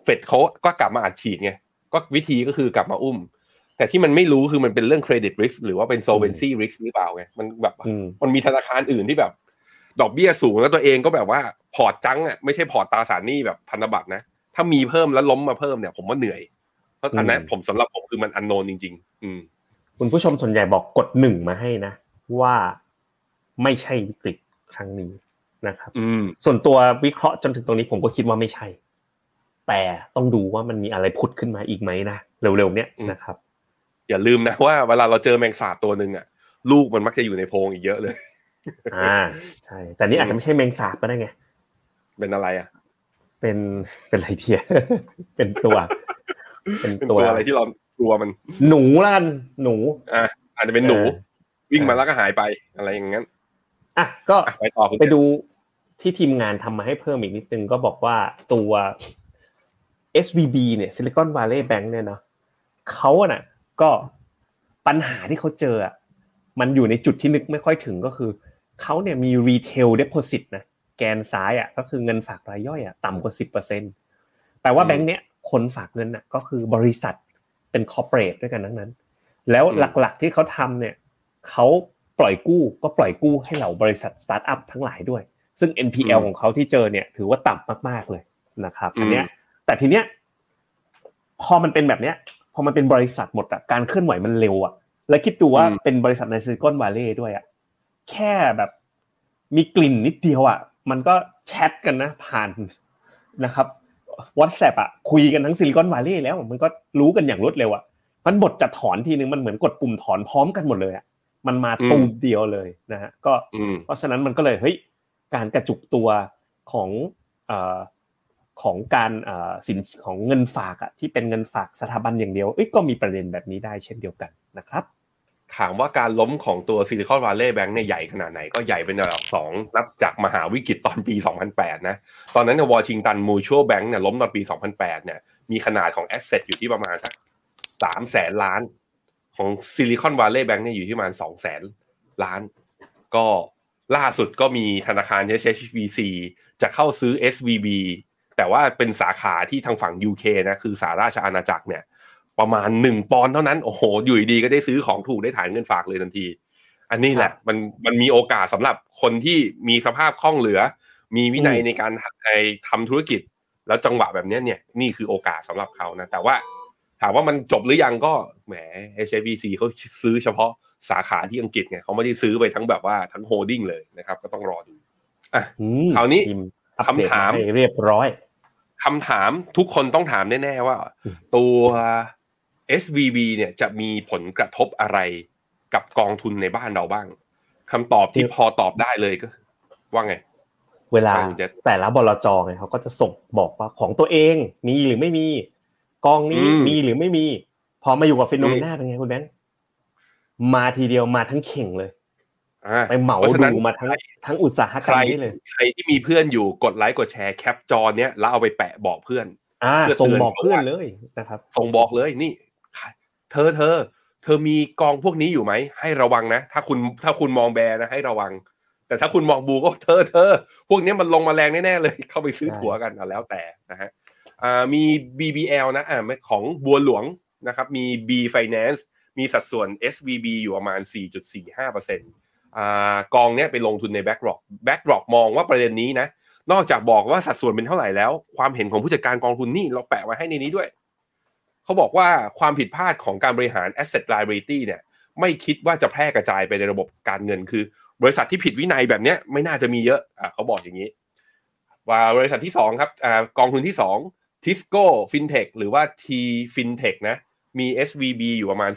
Speaker 2: เฟดเขาก็กลับมาอัดฉีดไงก็วิธีก็คือกลับมาอุ้ม แต่ที่มันไม่รู้คือมันเป็นเรื่อง credit risk หรือว่าเป็น solvency risk หรือเปล่าไงมันแบบมันมีธนาคารอื่นที่แบบ ดอกเบี้ยสูงแล้วตัวเองก็แบบว่าพอร์ตพังอะไม่ใช่พอร์ตตราสารหนี้แบบพันธบัตรนะถ้ามีเพิ่มแล้วล้มมาเพิ่มเนี่ย ผมว่าเหนื่อยเพราะอันนั้นผมสำหรับผมคือมันอันโนนจริง ๆ อืม
Speaker 3: คุณผู้ชมส่วนใหญ่บอกกดหนึ่งมาให้นะ ว่าไม่ใช่วิกฤตครั้งนี้ นะครับ
Speaker 2: อืม
Speaker 3: ส่วนตัววิเคราะห์จนถึงตรงนี้ผมก็คิดว่าไม่ใช่ แต่ต้องดูว่ามันมีอะไรผุดขึ้นมาอีกไหมนะเร็วๆเนี้ยนะครับ
Speaker 2: อย่าลืมนะว่าเวลาเราเจอแมงสาบตัวหนึ่งอะ ลูกมันมักจะอยู่ในโพรงอีกเยอะเลย
Speaker 3: อ่าใช่ แต่นี่อาจจะไม่ใช่แมงสาบก็ได้ไง
Speaker 2: เป็นอะไรอะ
Speaker 3: เป็นเป็นอะไรเทียเป็นตัว
Speaker 2: เป็นตัวอะไรที่เรากลัวมัน
Speaker 3: หนูละกันหนู
Speaker 2: อ่าอาจจะเป็นหนู วิ่งมาแล้วก็หายไปอะไรอย่างงั้น
Speaker 3: อะก็ไปต่อไปดู ที่ทีมงานทำมาให้เพิ่มอีกนิดนึงก็บอกว่าตัว SVB เนี่ย Silicon Valley Bank เนี่ยเนาะเขาอะก็ปัญหาที่เขาเจอมันอยู่ในจุดที่นึกไม่ค่อยถึงก็คือเขาเนี่ยมี retail deposit นะแกนซ้ายอะก็คือเงินฝากรายย่อยอะต่ำกว่าสิบเปอร์เซ็นต์แต่ว่าแบงค์เนี้ยคนฝากเงินอะก็คือบริษัทเป็นคอร์เปอเรทด้วยกันทั้งนั้น แล้วหลักๆที่เขาทำเนี่ยเขาปล่อยกู้ก็ปล่อยกู้ให้เหล่าบริษัทสตาร์ทอัพทั้งหลายด้วย ซึ่ง NPL ของเขาที่เจอเนี่ยถือว่าต่ำมากๆเลยนะครับอันเนี้ยแต่ทีเนี้ยพอมันเป็นแบบเนี้ยพอมันเป็นบริษัทหมดอะการเคลื่อนไหวมันเร็วอะแล้วคิดดูว่าเป็นบริษัทใน Silicon Valley ด้วยอะแค่แบบมีกลิ่นนิดเดียวอะมันก็แชทกันนะผ่านนะครับ WhatsApp อะคุยกันทั้ง Silicon Valley แล้วมันก็รู้กันอย่างรวดเร็วอะมันบทจะถอนทีนึงมันเหมือนกดปุ่มถอนพร้อมกันหมดเลยอะมันมาตูมเดียวเลยนะฮะก็เพราะฉะนั้นมันก็เลยเฮ้ย การกระจุกตัวของของการสินของเงินฝากอะที่เป็นเงินฝากสถาบันอย่างเดียวก็มีประเด็นแบบนี้ได้เช่นเดียวกันนะครับ
Speaker 2: ถามว่าการล้มของตัว Silicon Valley Bank เนี่ยใหญ่ขนาดไหนก็ใหญ่เป็นระดับสองนับจากมหาวิกฤตตอนปี 2008 นะ ตอนนั้นใน Washington Mutual Bank เนี่ยล้มตอนปี 2008 เนี่ยมีขนาดของ asset อยู่ที่ประมาณสักสามแสนล้าน ของซิลิคอนวัลเลย์แบงก์เนี่ยอยู่ที่ประมาณสองแสนล้าน ก็ ล่าสุดก็มีธนาคาร HSBC จะเข้าซื้อ SVB แต่ว่าเป็นสาขาที่ทางฝั่ง UK นะคือสาราชอาณาจักรเนี่ยประมาณหนึ่งปอนเท่านั้น โอ้โห อยู่ดีก็ได้ซื้อของถูกได้ฐานเงินฝากเลยทันที อันนี้แหละมันมันมีโอกาสสำหรับคนที่มีสภาพคล่องเหลือ มีวินัยในการทำธุรกิจ แล้วจังหวะแบบนี้เนี่ยนี่คือโอกาสสำหรับเขานะแต่ว่าถามว่ามันจบหรือยังก็แหม HSBC เขาซื้อเฉพาะ สาขาที่อังกฤษเนี่ยเขาไม่ได้ซื้อไปทั้งแบบว่าทั้งโฮดดิ้งเลยนะครับ ก็ต้องรอดูอะคราวนี้คำถาม
Speaker 3: เรียบร้อย
Speaker 2: คำถามทุกคนต้องถามแน่ๆว่า ตัว SVB เนี่ยจะมีผลกระทบอะไรกับกองทุนในบ้านเราบ้างคำตอบที่พอตอบได้เลยก็ ว่าไง
Speaker 3: เวลาแต่ละบลจไงเขาก็จะส่งบอกว่าของตัวเองมีหรือไม่มี กองนี้มีหรือไม่มี พอมาอยู่กับฟิโนเมนาเป็นไงคุณแบงค์ มาทีเดียวมาทั้งเข่งเลยไปเหมาดูมาทั้งทั้งอุตสาหกรรมนี่เลย
Speaker 2: ใครที่มีเพื่อนอยู่กดไลค์กดแชร์แคปจอเนี้ยแล้วเอาไปแปะบอกเพื่อน
Speaker 3: อ่าส่งบอกเพื่อนเลยนะครับ
Speaker 2: ส่งบอกเลยนี่ เธอเธอ เธอมีกองพวกนี้อยู่ไหมให้ระวังนะ ถ้าคุณถ้าคุณมองแบร์นะให้ระวัง แต่ถ้าคุณมองบูก็เธอเธอ พวกนี้มันลงมาแรงแน่ๆเลย เข้าไปซื้อถั่วกันแล้วแต่นะฮะอ่ามี BBL นะอ่าของบัวหลวงนะครับ มี B Finance มีสัดส่วน SVB อยู่ประมาณ 4.45%อกองเนี้ยไปลงทุนใน BlackRock BlackRock มองว่าประเด็นนี้นะ นอกจากบอกว่าสัดส่วนเป็นเท่าไหร่แล้ว ความเห็นของผู้จัดการกองทุนนี่เราแปะไว้ให้ในนี้ด้วย เขาบอกว่าความผิดพลาดของการบริหาร asset liability เนี่ย ไม่คิดว่าจะแพร่กระจายไปในระบบการเงินคือบริษัทที่ผิดวินัยแบบนี้ไม่น่าจะมีเยอะอ่าเขาบอกอย่างนี้ ว่าบริษัทที่2ครับอกองทุนที่2 Tisco FinTech หรือว่า T FinTech นะ มี SVB อยู่ประมาณ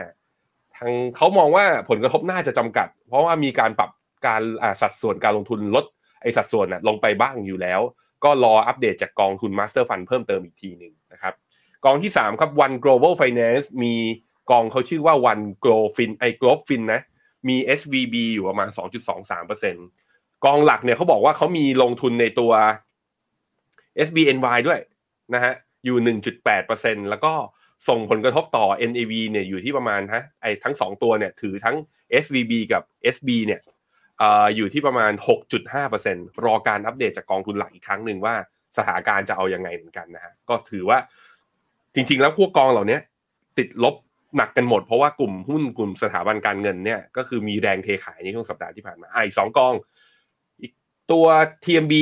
Speaker 2: 4.45 ทางเขามองว่าผลกระทบน่าจะจำกัด เพราะว่ามีการปรับการสัดส่วนการลงทุนลดไอสัดส่วนนะลงไปบ้างอยู่แล้ว ก็รออัปเดตจากกองทุน Master Fund เพิ่มเติมอีกทีหนึ่งนะครับ กองที่ 3 ครับ One Global Finance มีกองเขาชื่อว่า One g l o f i n ไอ g l o f i n นะ มี SVB อยู่ประมาณ 2.23%กองหลักเนี่ยเขาบอกว่าเขามีลงทุนในตัว SBNY ด้วยนะฮะอยู่ 1.8%แล้วก็ ส่งผลกระทบต่อ NAV เนี่ยอยู่ที่ประมาณฮะไอ้ทั้ง 2 ตัวเนี่ยถือทั้ง SVB กับ SB เนี่ยอยู่ที่ประมาณ 6.5%รอการอัปเดตจากกองทุนหลักอีกครั้งหนึ่งว่าสถานการณ์จะเอาอยัางไงเหมือนกันนะฮะก็ถือว่าจริง ๆ แล้วพวกกองเหล่านี้ติดลบหนักกันหมดเพราะว่ากลุ่มหุ้นกลุ่มสถาบันการเงินเนี่ยก็คือมีแรงเทขายในช่วงสัปดาห์ที่ผ่านมาอีกสองกอง อีกตัว TMB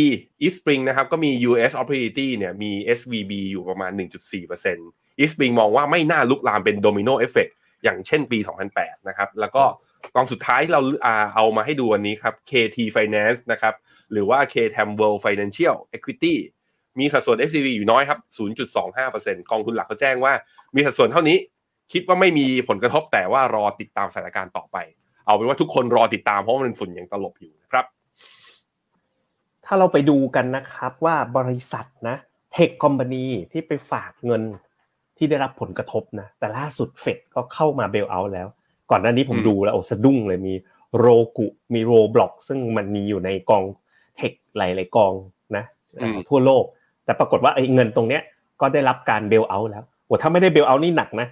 Speaker 2: Eastspring นะครับก็มี US Opportunity เนี่ยมี SVB อยู่ประมาณ 1.4% Eastspring มองว่าไม่น่าลุกลามเป็น domino effectอย่างเช่นปี 2008 นะครับ แล้วก็กองสุดท้ายเราเอามาให้ดูวันนี้ครับ KT Finance นะครับ หรือว่า KTM World Financial Equity มีสัดส่วน FCV อยู่น้อยครับ 0.25%กองทุนหลักเขาแจ้งว่า มีสัดส่วนเท่านี้ คิดว่าไม่มีผลกระทบแต่ว่ารอติดตามสถานการณ์ต่อไป เอาเป็นว่าทุกคนรอติดตามเพราะมันฝุ่นยังตลบอยู่นะครับ
Speaker 3: ถ้าเราไปดูกันนะครับว่าบริษัทนะเทคคอมพานีที่ไปฝากเงิน ที่ได้รับผลกระทบนะแต่ล่าสุดเฟดก็เข้ามา bail out แล้ว ก่อนหน้านี้ผมดูแล้วโอ้สะดุ้งเลยมี Roku มี Roblox ซึ่งมันมีอยู่ในกอง tech หลายๆกองนะทั่วโลก แต่ปรากฏว่าไอ้เงินตรงเนี้ยก็ได้รับการ bail out แล้วโอ้ถ้าไม่ได้ bail out นี่หนักนะ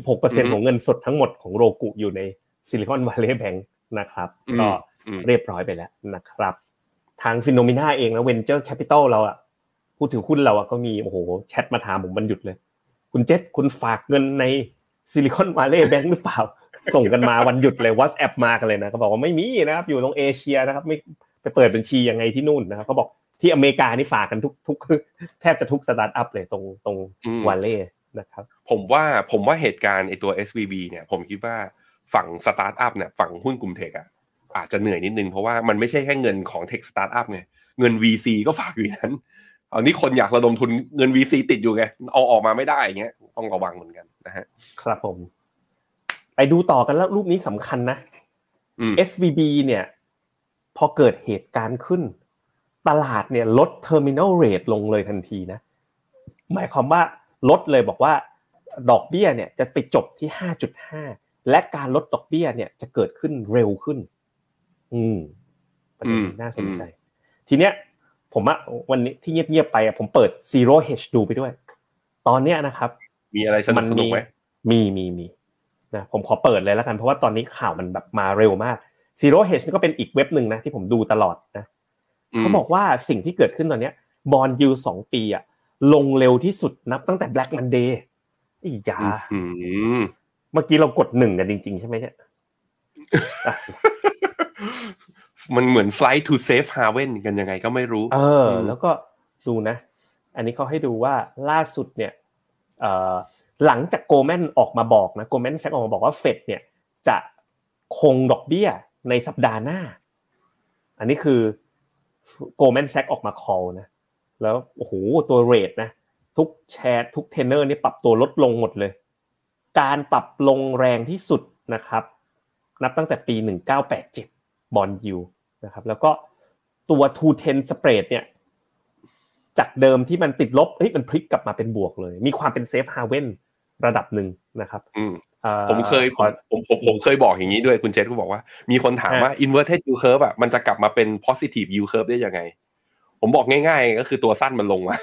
Speaker 3: 26%ของเงินสดทั้งหมดของ Roku อยู่ใน Silicon Valley Bank นะครับ
Speaker 2: อืม
Speaker 3: ก็
Speaker 2: อืม
Speaker 3: เรียบร้อยไปแล้วนะครับ ทาง Finnomena เองนะ venture capital เราอะผู้ถือหุ้นเราอะก็มีโอ้โหแชทมาถามผมวันหยุดเลย คุณเจษคุณฝากเงินใน Silicon Valley Bank หรือเปล่า ส่งกันมาวันหยุดเลย WhatsApp มากันเลยนะก็บอกว่าไม่มีนะครับอยู่ตรงเอเชียนะครับ ไม่ไปเปิดบัญชียังไงที่นู่นนะครับเขาบอกที่อเมริกานี่ฝากกันทุกทุกแทบจะทุกสตาร์ทอัพเลยตรงตรง
Speaker 2: อืม
Speaker 3: Valley นะครับ
Speaker 2: ผมว่าผมว่าเหตุการณ์ไอตัว SVB เนี่ยผมคิดว่าฝั่งสตาร์ทอัพเนี่ยฝั่งหุ้นกลุ่ม tech อะอาจจะเหนื่อยนิดนึงเพราะว่ามันไม่ใช่แค่เงินของเทคสตาร์ทอัพไงเงิน VC ก็ฝากอยู่ในนั้นเอานี่คนอยากระดมทุนเงิน VC ติดอยู่ไงเอาออกมาไม่ได้อย่างเงี้ยต้องระวังเหมือนกันนะฮะ
Speaker 3: ครับผม ไปดูต่อกันแล้วรูปนี้สำคัญนะ
Speaker 2: อืม
Speaker 3: SVB เนี่ย พอเกิดเหตุการณ์ขึ้น ตลาดเนี่ยลด terminal rate ลงเลยทันทีนะ หมายความว่าลดเลยบอกว่าดอกเบี้ยเนี่ยจะไปจบที่ 5.5 และการลดดอกเบี้ยเนี่ยจะเกิดขึ้นเร็วขึ้น อืมประเด็นนี้น่าสนใจ ทีเนี้ย ผมอะวันนี้ที่เงียบๆไปอะผมเปิด zero hedge ดูไปด้วย ตอนเนี้ยนะครับ
Speaker 2: มีอะไรสนุกสนุกไหม
Speaker 3: มีมีมีนะผมขอเปิดเลยแล้วกันเพราะว่าตอนนี้ข่าวมันแบบมาเร็วมาก Zero Hedge นี่ก็เป็นอีกเว็บหนึ่งนะที่ผมดูตลอดนะเขาบอกว่าสิ่งที่เกิดขึ้นตอนเนี้ยบอลยูสองปีอะลงเร็วที่สุดนับตั้งแต่ Black Monday อียา
Speaker 2: อืม
Speaker 3: เมื่อกี้เรากดหนึ่งกันจริง ๆ ใช่ไหมเนี่ยอะ
Speaker 2: มันเหมือน flight to safe haven กันยังไงก็ไม่รู้
Speaker 3: เออ แล้วก็ดูนะ อันนี้เขาให้ดูว่าล่าสุดเนี่ยเอ่อหลังจากโกลแมนออกมาบอกนะโกลแมนแซกออกมาบอกว่าเฟดเนี่ยจะคงดอกเบี้ยในสัปดาห์หน้า อันนี้คือ Goldman Sachs ออกมา call นะ แล้วโอ้โหตัว rate นะ treasury ทุกแชร์ทุกเทรนเนอร์นี่ปรับตัวลดลงหมดเลย การปรับลงแรงที่สุดนะครับ นับตั้งแต่ปี 1987 bond yield นะครับแล้วก็ตัว 210 spread เนี่ยจากเดิมที่มันติดลบเฮ้ยมันพลิกกลับมาเป็นบวกเลย มีความเป็น safe havenระดับหนึ่งนะครับ
Speaker 2: อืม
Speaker 3: อ่อ
Speaker 2: ผมเคย
Speaker 3: ขอ
Speaker 2: ผมผมผมเคยบอกอย่างนี้ด้วยคุณเจษก็บอกว่า มีคนถาม
Speaker 3: ฮะ
Speaker 2: ว่า inverted yield curve อะมันจะกลับมาเป็น positive yield curve ได้ยังไง ผมบอกง่าย ๆ ก็คือตัวสั้นมันลงมา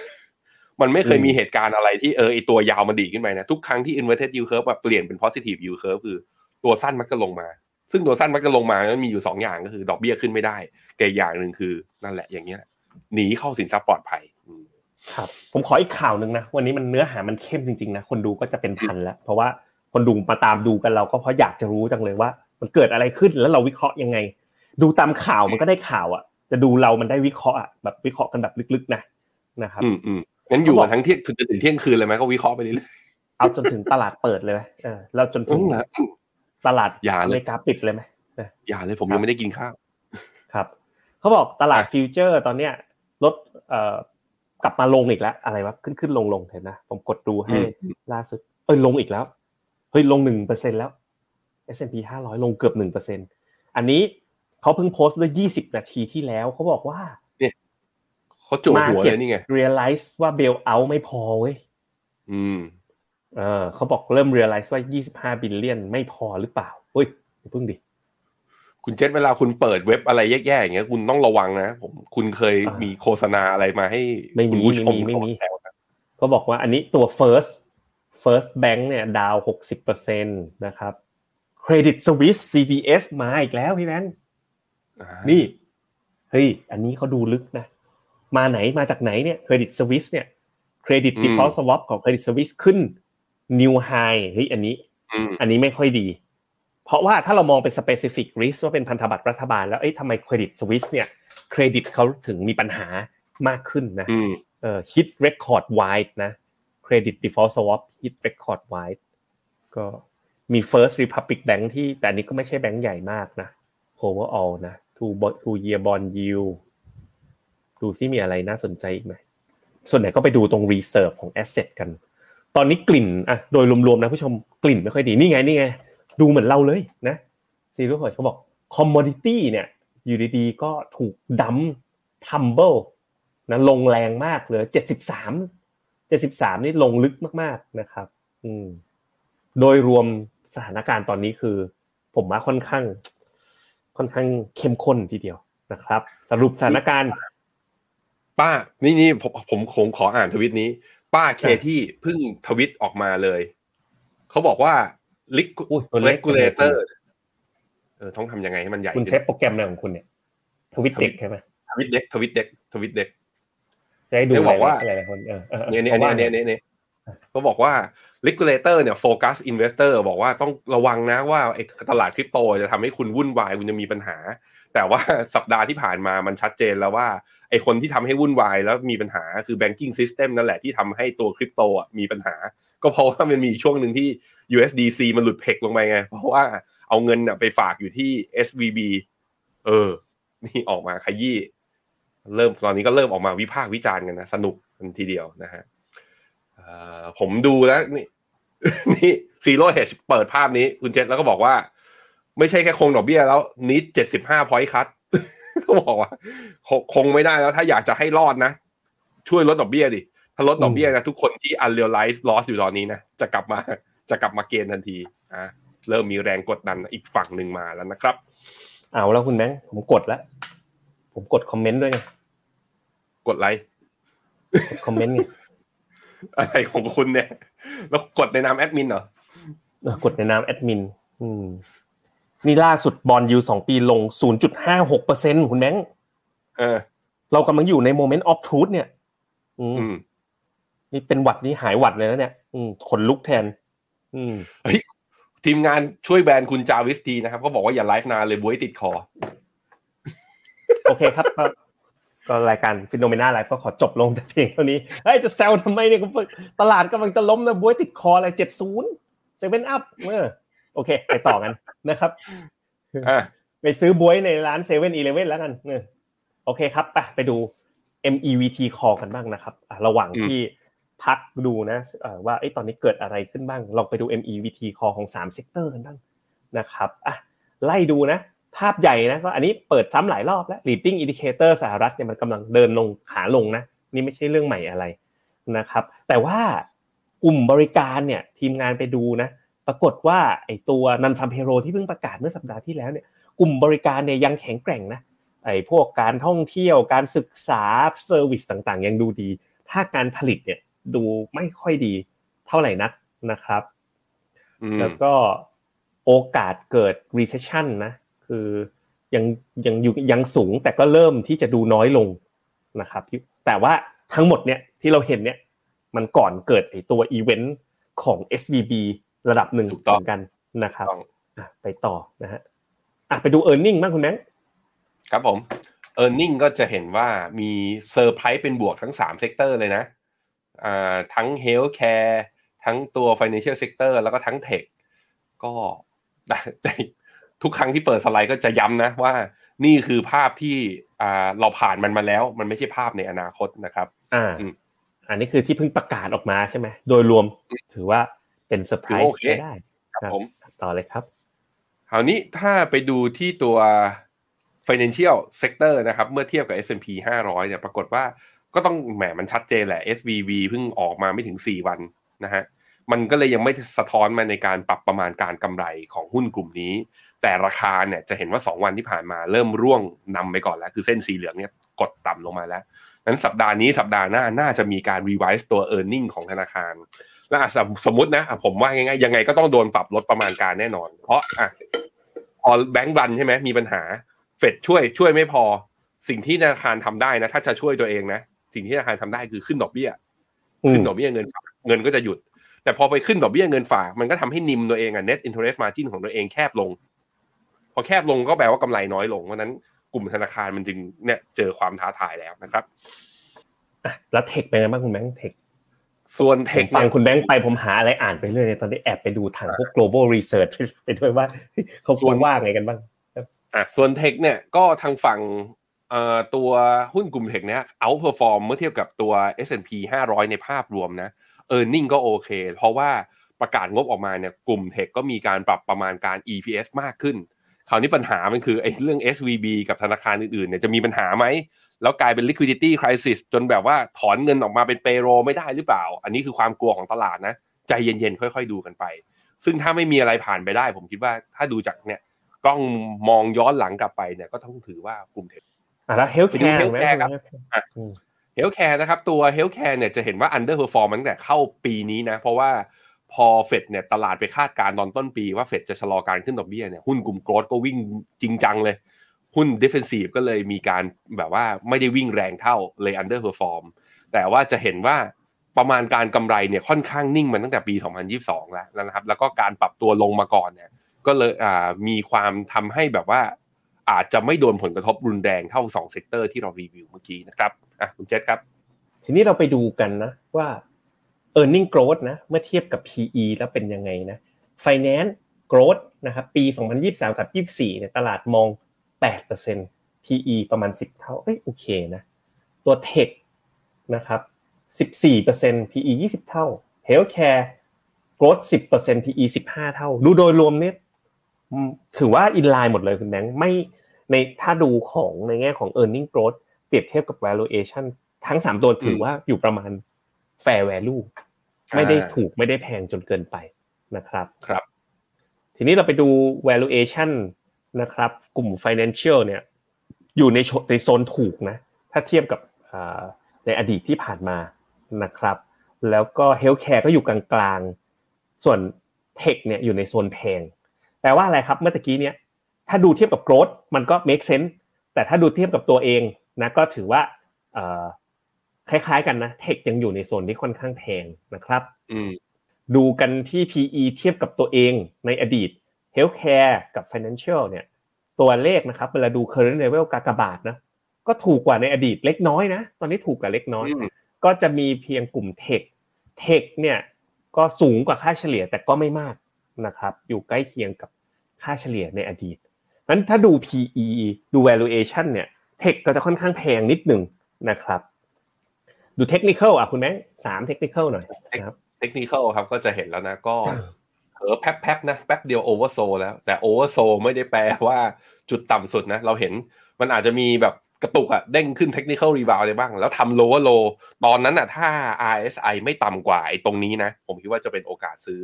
Speaker 2: มันไม่เคยมีเหตุการณ์อะไรที่เออไอตัวยาวมันดีดขึ้นไปนะ ทุกครั้งที่ inverted yield curve แบบเปลี่ยนเป็น positive yield curve คือตัวสั้นมักจะลงมา ซึ่งตัวสั้นมักจะลงมามันมีอยู่สองอย่างก็คือ ดอกเบี้ยขึ้นไม่ได้กับอีกอย่างหนึ่งคือนั่นแหละอย่างเงี้ยหนีเข้าสินทรัพย์ปลอดภัยอืม
Speaker 3: ครับ ผมขออีกข่าวหนึ่งนะ วันนี้มันเนื้อหามันเข้มจริงๆนะ คนดูก็จะเป็นพันแล้ว เพราะว่าคนดูมาตามดูกันเราก็เพราะอยากจะรู้จังเลยว่า มันเกิดอะไรขึ้นแล้วเราวิเคราะห์ยังไง ดูตามข่าวมันก็ได้ข่าวอะจะดูเรามันได้วิเคราะห์อะแบบวิเคราะห์กันแบบลึกๆนะนะครับ
Speaker 2: อืมอืมงั้นอยู่กันทั้งเที่ยงถึงจนถึงเที่ยงคืนเลยไหมก็วิเคราะห์ไปเรื่อย
Speaker 3: เอาจนถึงตลาดเปิดเลยไหมเออแล้วจน
Speaker 2: ๆ
Speaker 3: ถึง
Speaker 2: อืม
Speaker 3: ตลาด
Speaker 2: อย่าเลย
Speaker 3: อเมริกาปิดเลยไหม
Speaker 2: อย่าเลยผมยังไม่ได้กินข้าว
Speaker 3: ครับเขาบอกตลาด
Speaker 2: อะ
Speaker 3: ฟิวเจอร์ ตอนเนี้ยลดเอ่อกลับมาลงอีกแล้ว อะไรวะขึ้นขึ้นลงลงเห็นนะผมกดดูให้ล่าสุดเอ้ยลงอีกแล้วเฮ้ยลงหนึ่งเปอร์เซ็นแล้ว S&P ห้าร้อยลงเกือบหนึ่งเปอร์เซ็นอันนี้เขาเพิ่งโพสต์เมื่อยี่สิบนาทีที่แล้วเขาบอกว่า
Speaker 2: เขาจู่หัวเลยนี่ไง
Speaker 3: realize ว่า bail out ไม่พอเว้ย
Speaker 2: อืม
Speaker 3: เออเขาบอกเริ่ม realize ว่ายี่สิบห้า billion ไม่พอหรือเปล่าเฮ้ยอย่าเพิ่งดิ
Speaker 2: คุณเจษเวลาคุณเปิดเว็บอะไรแย่ๆอย่างเงี้ย คุณต้องระวังนะผมคุณเคย
Speaker 3: อ่ามี
Speaker 2: มีโฆษณาอะไรมาให้
Speaker 3: ไม่มี
Speaker 2: คุณผู้ชม
Speaker 3: ไม่มีไม่มี
Speaker 2: แซวนะ
Speaker 3: เขาบอกว่าอันนี้ตัว first first bank เนี่ย ดาวหกสิบเปอร์เซ็นตนะครับ credit Suisse CDS มาอีกแล้วพี่แบงค์
Speaker 2: อ่า
Speaker 3: นี่เฮ้ยอันนี้เขาดูลึกนะ มาไหนมาจากไหนเนี่ย credit Suisse เนี่ย credit default swap ของ credit Suisse ขึ้น new high เฮ้ยอันนี้
Speaker 2: อืม
Speaker 3: อันนี้ไม่ค่อยดี เพราะว่าถ้าเรามองเป็น specific risk ว่าเป็นพันธบัตรรัฐบาลแล้วเอ้ยทำไม credit Suisse เนี่ยเครดิตเขาถึงมีปัญหามากขึ้นนะ
Speaker 2: อืม
Speaker 3: เอ่อ hit record wide นะ credit default swap hit record wide ก็มี First Republic Bank ที่แต่อันนี้ก็ไม่ใช่แบงก์ใหญ่มากนะ overall นะ two bo- two year bond yield ดูซิมีอะไรน่าสนใจอีกไหม ส่วนไหนก็ไปดูตรง reserve ของ asset กัน ตอนนี้กลิ่นอะโดยรวมๆนะผู้ชมกลิ่นไม่ค่อยดีนี่ไงนี่ไงดูเหมือนเราเลยนะซีรีส์พอร์เขาบอก commodity เนี่ยอยู่ดีๆก็ถูกดัม tumble นะลงแรงมากเลยเจ็ดสิบสามเจ็ดสิบสามนี่ลงลึกมากๆนะครับ อืมโดยรวมสถานการณ์ตอนนี้คือ ผมว่าค่อนข้าง ค่อนข้างเข้มข้นทีเดียวนะครับ สรุปสถานการณ์
Speaker 2: ป้า นี่นี่ผมผมขออ่านทวิตนี้ ป้าเคที่เพิ่งทวิตออกมาเลยเขาบอกว่า
Speaker 3: อุ้ยตัวเล็ก
Speaker 2: regulator เออต้องทำยังไงให้มันใหญ่
Speaker 3: คุณใช้โปรแกรมอะไรของคุณเนี่ยทวิตเด็กใช่ไหม
Speaker 2: ทวิตเด็กทวิตเด็กทวิตเด็ก
Speaker 3: จะให้ดู
Speaker 2: ไม่บอกว่า
Speaker 3: หลายๆคนเออเออ
Speaker 2: เนี่ยเนี่ยเนี่ยเนี่ยเนี่ยเนี่ยก็บอกว่า regulator เนี่ยโฟกัส investor บอกว่าต้องระวังนะว่าไอ้ตลาดคริปโตจะทำให้คุณวุ่นวายคุณจะมีปัญหา แต่ว่าสัปดาห์ที่ผ่านมามันชัดเจนแล้วว่า ไอคนที่ทำให้วุ่นวายแล้วมีปัญหาคือ banking system นั่นแหละที่ทำให้ตัวคริปโตอะมีปัญหา ก็เพราะว่ามันมีช่วงหนึ่งที่ USDC มันหลุดเพกลงไปไง เพราะว่าเอาเงินน่ะไปฝากอยู่ที่ SVB เออ นี่ออกมาขยี้เริ่มตอนนี้ก็เริ่มออกมาวิพากษ์วิจารณ์กันนะ สนุกกันทีเดียวนะฮะผมดูแล้วนี่นี่ซีโร่เฮชเปิดภาพนี้ คุณเจษแล้วก็บอกว่า ไม่ใช่แค่คงดอกเบี้ยแล้วนิดเจ็ดสิบห้า point cut ก็บอกว่าคงคงไม่ได้แล้ว ถ้าอยากจะให้รอดนะ ช่วยลดดอกเบี้ยดิ ถ้าลดดอกเบี้ยนะทุกคนที่ unrealized loss อยู่ตอนนี้นะ จะกลับมาจะกลับมาเกณฑ์ทันทีอะเริ่มมีแรงกดดันอีกฝั่งหนึ่งมาแล้วนะครับ
Speaker 3: เอาแล้วคุณแบงค์ผมกดแล้ว ผมกดคอมเมนต์ด้วยไง
Speaker 2: กดไลค์
Speaker 3: กดคอมเมนต์ไง
Speaker 2: อะไรของคุณเนี่ย แล้วกดในนามแอดมินเหรอ
Speaker 3: เออกดในนามแอดมิน อืม นี่ล่าสุด bond yield สองปีลง 0.56เปอร์เซ็นคุณแบงค์
Speaker 2: เออ
Speaker 3: เรากำลังอยู่ใน moment of truthเนี่ยอืม
Speaker 2: อืม
Speaker 3: นี่เป็นหวัดนี่หายหวัดเลยนะเนี่ย อืมขนลุกแทน อืม
Speaker 2: เฮ้ยทีมงานช่วยแบนคุณจาวิสทีนะครับก็บอกว่าอย่าไลฟ์นานเลยบวยติดคอ
Speaker 3: โอเคครับก็ก็รายการฟิโนเมนาไลฟ์ก็ขอจบลงแต่เพียงเท่านี้เฮ้ยจะแซวทำไมเนี่ยตลาดกำลังจะล้มนะบวยติดคออะไรเจ็ดศูนย์เซเว่นอัพเออ โอเค ไปต่อกันนะครับ
Speaker 2: อะ
Speaker 3: ไปซื้อบวยในร้านเซเว่นอีเลเว่นแล้วกันเออโอเคครับไปไปดู MEVT call กันบ้างนะครับอะระหว่างที่พักดูนะเอ่อว่าเอ้ยตอนนี้เกิดอะไรขึ้นบ้างลองไปดู MEVT call ของ3 sector กันบ้างนะครับอะไล่ดูนะ ภาพใหญ่นะก็อันนี้เปิดซ้ำหลายรอบแล้ว leading indicator สหรัฐเนี่ยมันกำลังเดินลงขาลงนะ นี่ไม่ใช่เรื่องใหม่อะไรนะครับ แต่ว่ากลุ่มบริการเนี่ยทีมงานไปดูนะป รากฏว่าไอ้ตัว nonfarm payroll ที่เพิ่งประกาศเมื่อสัปดาห์ที่แล้วเนี่ยกลุ่มบริการเนี่ยยังแข็งแกร่งนะไอ้พวกการท่องเที่ยวการศึกษา service ต่างๆ ยังดูดี ถ้าการผลิตเนี่ยดูไม่ค่อยดีเท่าไหร่นักนะครับ
Speaker 2: อืม
Speaker 3: แล้วก็โอกาสเกิด recession นะคือยังยังอยู่ยังสูงแต่ก็เริ่มที่จะดูน้อยลงนะครับแต่ว่าทั้งหมดเนี่ยที่เราเห็นเนี่ยมันก่อนเกิดไอ้ตัวอีเวนต์ของ SVB ระดับหนึ่ง
Speaker 2: ถูกต้อง
Speaker 3: เหมือนกันนะครับ
Speaker 2: ต้อง
Speaker 3: อะไปต่อนะฮะอะไปดู e a r n i n g บ้างคุณแบงค์
Speaker 2: ครับผม e a r n i n g ก็จะเห็นว่ามีเซอร์ไพรส์เป็นบวกทั้ง3 sector เลยนะอ่าทั้ง Healthcare ทั้งตัว Financial Sector แล้วก็ทั้ง Tech ก็ได้ได้ทุกครั้งที่เปิดสไลด์ก็จะย้ำนะว่านี่คือภาพที่อ่าเราผ่านมันมาแล้ว มันไม่ใช่ภาพในอนาคตนะครับ
Speaker 3: อ่า
Speaker 2: อืม
Speaker 3: อันนี้คือที่เพิ่งประกาศออกมาใช่ไหม โดยรวมถือว่า เป็นเซอร์ไพร
Speaker 2: ถือโอ
Speaker 3: ส์
Speaker 2: เค
Speaker 3: ใช้ได้
Speaker 2: ครับผม
Speaker 3: ต่อเลยครับ
Speaker 2: คราวนี้ถ้าไปดูที่ตัว financial sector นะครับ เมื่อเทียบกับ S&P 500 เนี่ย ปรากฏว่าก็ต้องแหมมันชัดเจนแหละ SVB เพิ่งออกมาไม่ถึง 4 วันนะฮะ มันก็เลยยังไม่สะท้อนมาในการปรับประมาณการกำไรของหุ้นกลุ่มนี้ แต่ราคาเนี่ยจะเห็นว่า 2 วันที่ผ่านมาเริ่มร่วงนำไปก่อนแล้ว คือเส้นสีเหลืองเนี่ยกดต่ำลงมาแล้วนั้นสัปดาห์นี้สัปดาห์หน้าน่าจะมีการ revise ตัว e a r n i n g ของธนาคาร แล้วอะสมสมมตินะอะผมว่าง่ายๆยังไงก็ต้องโดนปรับลดประมาณการแน่นอน เพราะอะพอแบงก์รันใช่ไหมมีปัญหา เฟดช่วยช่วยไม่พอ สิ่งที่ธนาคารทำได้นะ ถ้าจะช่วยตัวเองนะ สิ่งที่ธนาคารทำได้คือขึ้นดอกเบี้ย
Speaker 3: อืม
Speaker 2: ขึ้นดอกเบี้ยเงินฝากเงินก็จะหยุด แต่พอไปขึ้นดอกเบี้ยเงินฝาก มันก็ทำให้นิมตัวเองอะ net interest margin ของตัวเองแคบลง พอแคบลงก็แปลว่ากำไรน้อยลงเพราะฉะนั้นกลุ่มธนาคารมันจึงเนี่ยเจอความท้าทายแล้วนะครับ
Speaker 3: อะแล้วเทคเป็นไงบ้างคุณแบงค์เทค
Speaker 2: ส่วนเท
Speaker 3: ผม
Speaker 2: ค
Speaker 3: ฟัง
Speaker 2: เนี่ย
Speaker 3: คุณแบงค์ไปผมหาอะไรอ่านไปเรื่อยเลยตอนนี้แอบไปดูทางพวก global research ไปด้วยว่าเขาควรว่าไงกันบ้าง
Speaker 2: อะส่วนเทคเนี่ยก็ทางฝั่งเอ่อตัวหุ้นกลุ่มเทคเนี่ย outperform เมื่อเทียบกับตัว S&P 500 ในภาพรวมนะ e a r n i n g ก็โอเค เพราะว่าประกาศงบออกมาเนี่ยกลุ่มเทคก็มีการปรับประมาณการ EPS มากขึ้น คราวนี้ปัญหามันคือไอ้เรื่อง SVB กับธนาคารอื่นๆเนี่ยจะมีปัญหาไหม แล้วกลายเป็น liquidity crisis จนแบบว่าถอนเงินออกมาเป็น payroll ไม่ได้หรือเปล่า อันนี้คือความกลัวของตลาดนะ ใจเย็นๆ ค่อยๆ ดูกันไป ซึ่งถ้าไม่มีอะไรผ่านไปได้ ผมคิดว่าถ้าดูจากเนี่ยกล้องมองย้อนหลังกลับไปเนี่ยก็ต้องถือว่ากลุ่ม tech
Speaker 3: อะแล้ว healthcare
Speaker 2: ไปดู healthcare ครับอะ
Speaker 3: อืม
Speaker 2: healthcare นะครับตัว healthcare เนี่ยจะเห็นว่า underperform มาตั้งแต่เข้าปีนี้นะ เพราะว่าพอเฟดเนี่ยตลาดไปคาดการณ์ตอนต้นปีว่าเฟดจะชะลอการขึ้นดอกเบี้ยเนี่ยหุ้นกลุ่ม growth ก็วิ่งจริงจังเลย หุ้น defensive ก็เลยมีการแบบว่าไม่ได้วิ่งแรงเท่าเลย underperform แต่ว่าจะเห็นว่าประมาณการกำไรเนี่ยค่อนข้างนิ่งมาตั้งแต่ปี 2022 แล้วนะครับ แล้วก็การปรับตัวลงมาก่อนเนี่ย ก็เลยมีความทำให้แบบว่าอาจจะไม่โดนผลกระทบรุนแรงเท่า 2 sector ที่เรารีวิวเมื่อกี้นะครับอะคุณเจษครับ
Speaker 3: ทีนี้เราไปดูกันนะว่า e a r n i n g growth นะเมื่อเทียบกับ PE แล้วเป็นยังไงนะ Finance growth นะครับปี 2023 กับ 24เนี่ยตลาดมอง 8% PE ประมาณ 10 เท่าเอ้ยโอเคนะตัว Tech นะครับ14% PE 20 เท่า Healthcare growth 10% PE 15 เท่า ดูโดยรวมเนี่ยถือว่าอินไลน์หมดเลยคุณแบงค์ไม่ในถ้าดูของในแง่ของ e a r n i n g growth เปรียบเทียบกับ valuation ทั้ง 3 ตัวถือว่าอยู่ประมาณ fair value ไม่ได้ถูกไม่ได้แพงจนเกินไปนะครับ
Speaker 2: ครับ
Speaker 3: ทีนี้เราไปดู valuation นะครับ กลุ่ม financial เนี่ยอยู่ในในโซนถูกนะถ้าเทียบกับในอดีตที่ผ่านมานะครับ แล้วก็ healthcare ก็อยู่กลางๆ ส่วน tech เนี่ยอยู่ในโซนแพงแปลว่าอะไรครับเมื่อกี้เนี่ยถ้าดูเทียบกับ growth มันก็ make sense แต่ถ้าดูเทียบกับตัวเองนะก็ถือว่าคล้ายๆกันนะเทคยังอยู่ในโซนที่ค่อนข้างแพงนะครับดูกันที่ PE เทียบกับตัวเองในอดีต Healthcare กับ Financial เนี่ยตัวเลขนะครับเวลาดู current level กากบาทนะก็ถูกกว่าในอดีตเล็กน้อยนะตอนนี้ถูกกว่าเล็กน้อย ก็จะมีเพียงกลุ่มเทคเทคเนี่ยก็สูงกว่าค่าเฉลี่ยแต่ก็ไม่มากนะครับอยู่ใกล้เคียงกับค่าเฉลี่ยในอดีตนั้นถ้าดู PE ดู valuation เนี่ยเทคก็จะค่อนข้างแพงนิดหนึ่งนะครับดูเทคนิคอะคุณแม่สามเทคนิคหน่อยนะครับ
Speaker 2: เทคนิคครับก็จะเห็นแล้วนะก็ เออแป๊บๆนะแป๊บเดียว oversold แล้ว แต่ oversold ไม่ได้แปลว่าจุดต่ำสุดนะ เราเห็นมันอาจจะมีแบบกระตุกอะเด้งขึ้น technical rebound อะไรบ้าง แล้วทำ lower low ตอนนั้นอะถ้า RSI ไม่ต่ำกว่าไอ้ตรงนี้นะ ผมคิดว่าจะเป็นโอกาสซื้อ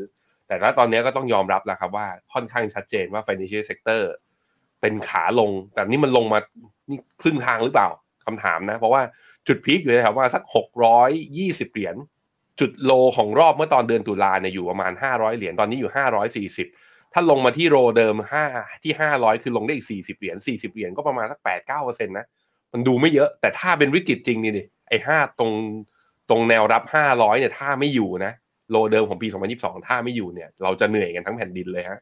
Speaker 2: แต่ถ้าตอนนี้ก็ต้องยอมรับแล้วครับว่าค่อนข้างชัดเจนว่า financial sector เป็นขาลง แต่นี่มันลงมานี่ครึ่งทางหรือเปล่าคำถามนะ เพราะว่าจุด peak อยู่แถวว่าสักหกร้อยยี่สิบเหรียญ จุด low ของรอบเมื่อตอนเดือนตุลาเนี่ยอยู่ประมาณห้าร้อยเหรียญตอนนี้อยู่ห้าร้อยสี่สิบถ้าลงมาที่ low เดิมห้าที่ห้าร้อยคือลงได้อีกสี่สิบเหรียญสี่สิบเหรียญก็ประมาณสักแปดเก้าเปอร์เซ็นต์นะ มันดูไม่เยอะแต่ถ้าเป็นวิกฤตจริงนี่ดิไอ้ห้าตรงตรงแนวรับห้าร้อยเนี่ยถ้าไม่อยู่นะ low เดิมของปีสองพันยี่สิบสองถ้าไม่อยู่เนี่ย เราจะเหนื่อยกันทั้งแผ่นดินเลยฮะ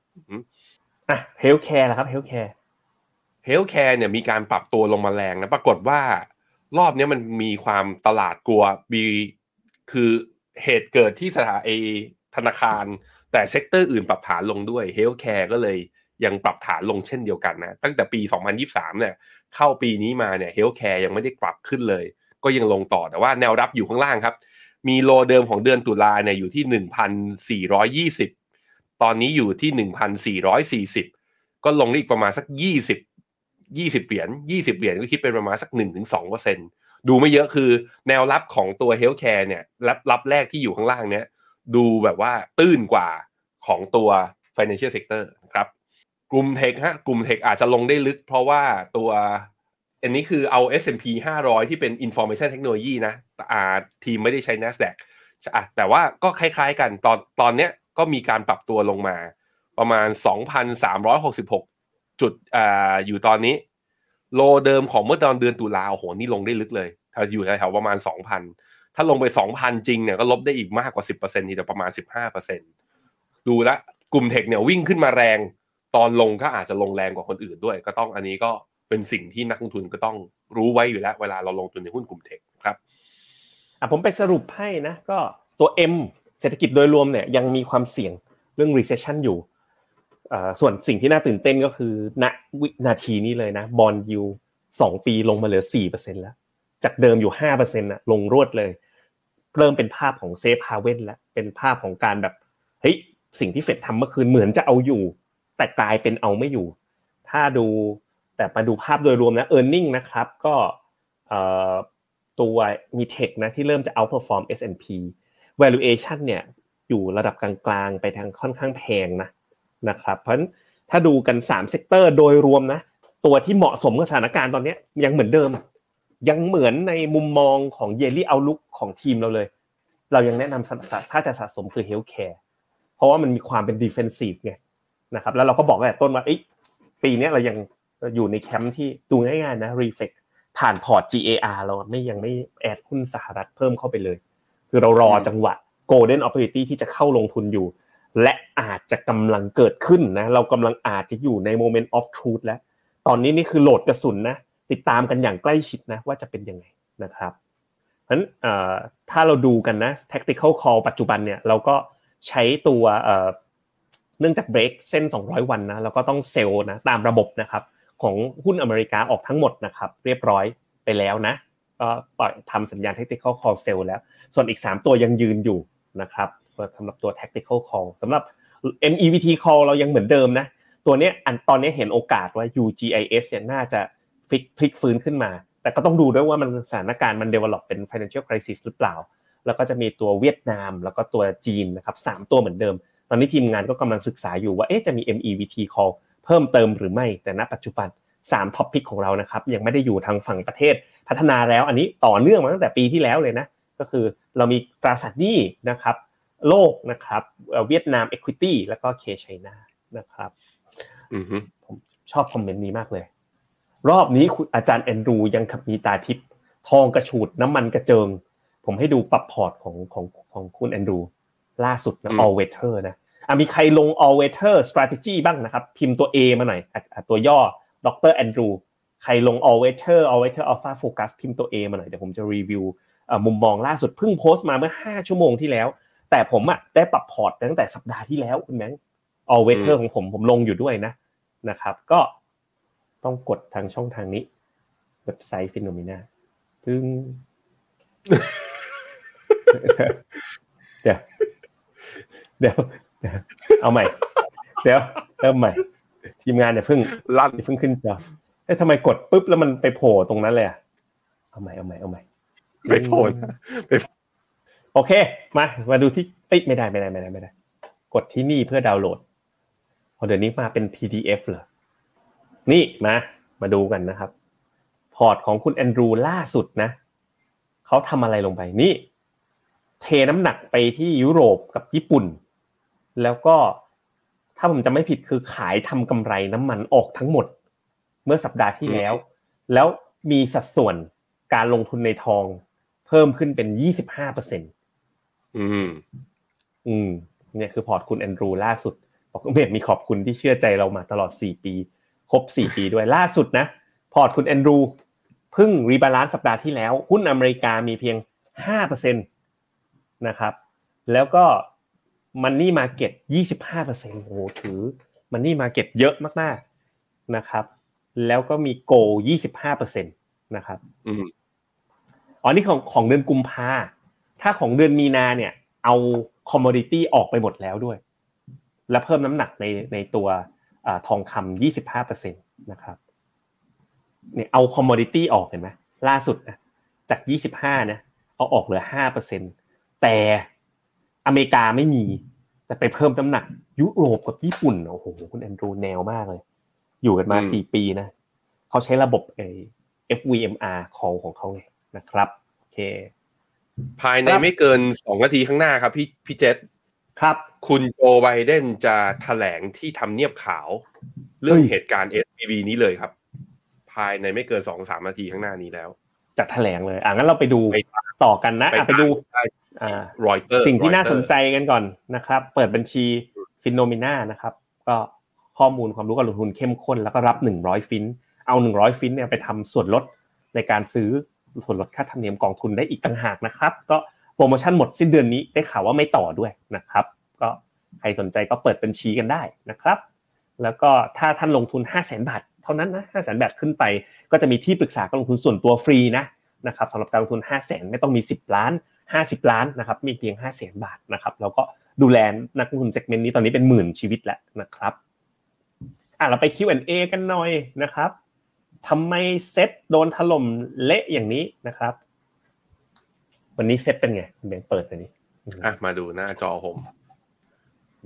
Speaker 3: อะ healthcare นะครับ healthcare healthcare
Speaker 2: เนี่ยมีการปรับตัวลงมาแรงนะปรากฏว่ารอบนี้มันมีความตลาดกลัวมีคือ เหตุเกิดที่สถานธนาคาร แต่ sector อื่นปรับฐานลงด้วย healthcare ก็เลยยังปรับฐานลงเช่นเดียวกันนะ ตั้งแต่ปี 2023 เนี่ย เข้าปีนี้มาเนี่ย healthcare ยังไม่ได้ปรับขึ้นเลย ก็ยังลงต่อแต่ว่าแนวรับอยู่ข้างล่างครับ มี low เดิมของเดือนตุลาเนี่ยอยู่ที่ 1,420 ตอนนี้อยู่ที่ 1,440 ก็ลงได้อีกประมาณสัก 20ยี่สิบเหรียญยี่สิบเหรียญก็คิดเป็นประมาณสักหนึ่งถึงสองเปอร์เซ็น ดูไม่เยอะคือแนวรับของตัวเฮลท์แคร์เนี่ยรับรับแรกที่อยู่ข้างล่างเนี้ยดูแบบว่าตื้นกว่าของตัว financial sector นะครับกลุ่มเทคฮะกลุ่มเทคอาจจะลงได้ลึกเพราะว่าตัวอันนี้คือเอา S&P 500 ที่เป็น information technology นะอ่าทีมไม่ได้ใช้ NASDAQ อะแต่ว่าก็คล้ายๆกันตอนตอนเนี้ยก็มีการปรับตัวลงมา ประมาณ 2,366 จุดอ่าอยู่ตอนนี้ โลเดิมของเมื่อตอนเดือนตุลาโอ้โหนี่ลงได้ลึกเลย ถ้าอยู่แถวๆประมาณ 2,000 ถ้าลงไป 2,000 จริงเนี่ยก็ลบได้อีกมากกว่า 10%ทีเดียวประมาณ 15%ดูแลกลุ่มเทคเนี่ยวิ่งขึ้นมาแรง ตอนลงก็อาจจะลงแรงกว่าคนอื่นด้วย ก็ต้องอันนี้ก็เป็นสิ่งที่นักลงทุนก็ต้องรู้ไว้อยู่แล้ว เวลาเราลงทุนในหุ้นกลุ่มเทคครับ
Speaker 3: อะผมไปสรุปให้นะก็ตัว M เศรษฐกิจโดยรวมเนี่ยยังมีความเสี่ยงเรื่อง recession อยู่ ส่วนสิ่งที่น่าตื่นเต้นก็คือณวินาทีนี้เลยนะ bond yield สองปีลงมาเหลือสี่เปอร์เซ็นแล้วจากเดิมอยู่ห้าเปอร์เซ็นต์อะลงรวดเลย เริ่มเป็นภาพของ safe haven แล้วเป็นภาพของการแบบเฮ้ยสิ่งที่เฟดทำเมื่อคืนเหมือนจะเอาอยู่ แต่กลายเป็นเอาไม่อยู่ ถ้าดูแต่มาดูภาพโดยรวมนะ earning นะครับก็ตัวมี tech นะที่เริ่มจะ outperform S&P valuation เนี่ยอยู่ระดับกลางๆ ไปทางค่อนข้างแพงนะ นะครับเพราะฉะนั้นถ้าดูกัน3 sector โดยรวมนะตัวที่เหมาะสมกับสถานการณ์ตอนนี้ยังเหมือนเดิม ยังเหมือนในมุมมองของ yearly outlook ของทีมเราเลย เรายังแนะนำถ้าจะสะสมคือ healthcare เพราะว่ามันมีความเป็น defensive ไงนะครับแล้วเราก็บอกแต่ต้นว่าปีนี้เรายังอยู่ในแคมป์ที่ดูง่ายๆนะรีเฟกผ่านพอร์ต GAR เราไม่ยังไม่แอดหุ้นสหรัฐเพิ่มเข้าไปเลย คือเรารอจังหวะ golden opportunity ที่จะเข้าลงทุนอยู่ และอาจจะกำลังเกิดขึ้นนะเรากำลังอาจจะอยู่ใน moment of truth แล้ว ตอนนี้นี่คือโหลดกระสุนนะติดตามกันอย่างใกล้ชิดนะว่าจะเป็นยังไงนะครับเพราะฉะนั้นถ้าเราดูกันนะ tactical call ปัจจุบันเนี่ยเราก็ใช้ตัวเนื่องจากเบรกเส้น 200 วันนะเราก็ต้องเซลล์นะตามระบบนะครับของหุ้นอเมริกาออกทั้งหมดนะครับเรียบร้อยไปแล้วนะก็ปล่อยทำสัญญาณ tactical call sell แล้ว ส่วนอีก 3 ตัวยังยืนอยู่นะครับ สำหรับตัว tactical call สำหรับ MEVT call เรายังเหมือนเดิมนะ ตัวนี้อันตอนนี้เห็นโอกาสว่า UGIS เนี่ยน่าจะพลิกพลิกฟื้นขึ้นมา แต่ก็ต้องดูด้วยว่ามันสถานการณ์มัน develop เป็น financial crisis หรือเปล่า แล้วก็จะมีตัวเวียดนาม แล้วก็ตัวจีนนะครับสามตัวเหมือนเดิม ตอนนี้ทีมงานก็กำลังศึกษาอยู่ว่าเอ๊ะจะมี MEVT call เพิ่มเติมหรือไม่ แต่ณปัจจุบัน3 top pick ของเรานะครับยังไม่ได้อยู่ทางฝั่งประเทศพัฒนาแล้ว อันนี้ต่อเนื่องมาตั้งแต่ปีที่แล้วเลยนะก็คือเรามีตราสารหนี้นะครับ โลกนะครับเวียดนาม Equity แล้วก็ K-CHINA นะครับผมชอบคอมเมนต์นี้มากเลย รอบนี้คุณอาจารย์แอนดรูยังกับมีตาทิพย์ทองกระฉูดน้ำมันกระเจิง ผมให้ดูปรับพอร์ตของของของคุณแอนดรูล่าสุดนะ all weather นะมีใครลง all weather strategy บ้างนะครับ พิมพ์ตัว A มาหน่อยตัวย่อดรแอนดรูใครลง all weather all weather alpha focus พิมพ์ตัว A มาหน่อยเดี๋ยวผมจะรีวิวมุมมองล่าสุดเพิ่งโพสต์มาเมื่อ 5 ชั่วโมงที่แล้ว แต่ผมอะได้ปรับพอร์ตตั้งแต่สัปดาห์ที่แล้วคุณแบงค์ all weather ของผมผมลงอยู่ด้วยนะนะครับ ก็ต้องกดทางช่องทางนี้ เว็บไซต์ฟิโนเมนาซึ่งเดี๋ยวเดี๋ยวเอาใหม่ เดี๋ยวเริ่มใหม่ ทีมงานเนี่ยเพิ่ง
Speaker 2: ลั่น
Speaker 3: เพิ่งขึ้นจอเอ้ทำไมกดปุ๊บแล้วมันไปโผล่ตรงนั้นเลยอะเอาใหม่เอาใหม่เอาใหม่
Speaker 2: ไปโผล่
Speaker 3: โโอเค มา มาดูที่เอ้ยไม่ได้ไม่ได้ไม่ได้ไม่ได้ กดที่นี่เพื่อดาวน์โหลดเดี๋ยวนี้มาเป็น PDF เหรอ นี่มา มาดูกันนะครับ พอร์ตของคุณแอนดรูล่าสุดนะ เขาทำอะไรลงไป นี่ เทน้ำหนักไปที่ยุโรปกับญี่ปุ่น แล้วก็ถ้าผมจะไม่ผิดคือขายทำกำไรน้ำมันออกทั้งหมด เมื่อสัปดาห์ที่แล้ว แล้วมีสัดส่วนการลงทุนในทองเพิ่มขึ้นเป็นยี่สิบห้าเปอร์เซ็นต์
Speaker 2: อืม
Speaker 3: อืม เนี่ยคือพอร์ตคุณแอนดรูล่าสุดบอกเมดมีขอบคุณที่เชื่อใจเรามาตลอดสี่ปี ครบสี่ปีด้วยล่าสุดนะ พอร์ตคุณแอนดรูเพิ่ง rebalance สัปดาห์ที่แล้ว หุ้นอเมริกามีเพียงห้าเปอร์เซ็นตนะครับ แล้วก็ money market ยี่สิบห้าเปอร์เซ็นต์โอ้ถือ money market เยอะมากๆนะครับ แล้วก็มีโกยี่สิบห้าเปอร์เซ็นต์นะครับอ๋อนี่ของของเดือนกุมภา ถ้าของเดือนมีนาเนี่ย เอา commodity ออกไปหมดแล้วด้วย และเพิ่มน้ำหนักในในตัวทองคำยี่สิบห้าเปอร์เซ็นตนะครับเนี่ยเอา commodity ออกเห็นไหมล่าสุดนะจากยี่สิบห้านะเอาออกเหลือห้าเปอร์เซ็นแต่อเมริกาไม่มี แต่ไปเพิ่มน้ำหนัก ยุโรปกับญี่ปุ่นโอ้โหคุณแอนดรูแนวมากเลย อยู่กันมาสี่ปีนะเขาใช้ระบบไอ้ FVMR call ของเขาไงนะครับโอเค
Speaker 2: ภายในไม่เกินสองนาทีข้างหน้าครับ พี่พี่เจษ
Speaker 3: ครับ
Speaker 2: คุณโจไบเดนจะแถลงที่ทำเนียบขาว เรื่องเหตุการณ์ SVB นี้เลยครับ ภายในไม่เกินสองสามนาทีข้างหน้านี้แล้ว
Speaker 3: จะแถลงเลย อะงั้นเราไปดูต่อกันนะไปดู
Speaker 2: รอยเตอร์
Speaker 3: สิ่งที่น่าสนใจกันก่อนนะครับ เปิดบัญชีฟินโนมิน่านะครับ ก็ข้อมูลความรู้การลงทุนเข้มข้นแล้วก็รับหนึ่งร้อยฟิน เอาหนึ่งร้อยฟินเนี่ยไปทำส่วนลดในการซื้อ ส่วนลดค่าธรรมเนียมกองทุนได้อีกต่างหากนะครับ ก็โปรโมชั่นหมดสิ้นเดือนนี้ได้ข่าวว่าไม่ต่อด้วยนะครับ ก็ใครสนใจก็เปิดบัญชีกันได้นะครับ แล้วก็ถ้าท่านลงทุน 5 0 0 0 0 0บาทเท่านั้นนะ5 0 0 0 0 0บาทขึ้นไป ก็จะมีที่ปรึกษาการลงทุนส่วนตัวฟรีนะนะครับสำหรับการลงทุน 5 0 0 0 0 0ไม่ต้องมี 10 ล้าน 50 ล้านนะครับมีเพียง 5 0 0 0 0 0บาทนะครับแล้วก็ดูแลนักลงทุน segment นี้ตอนนี้เป็นหมื่นชีวิตแล้วนะครับอะเราไป Q&A กันหน่อยนะครับ ทำไมเซ็ตโดนถล่มเละอย่างนี้นะครับ วันนี้เซ็ตเป็นไงเบนเปิดอันนี้
Speaker 2: อะมาดูหน้าจอผม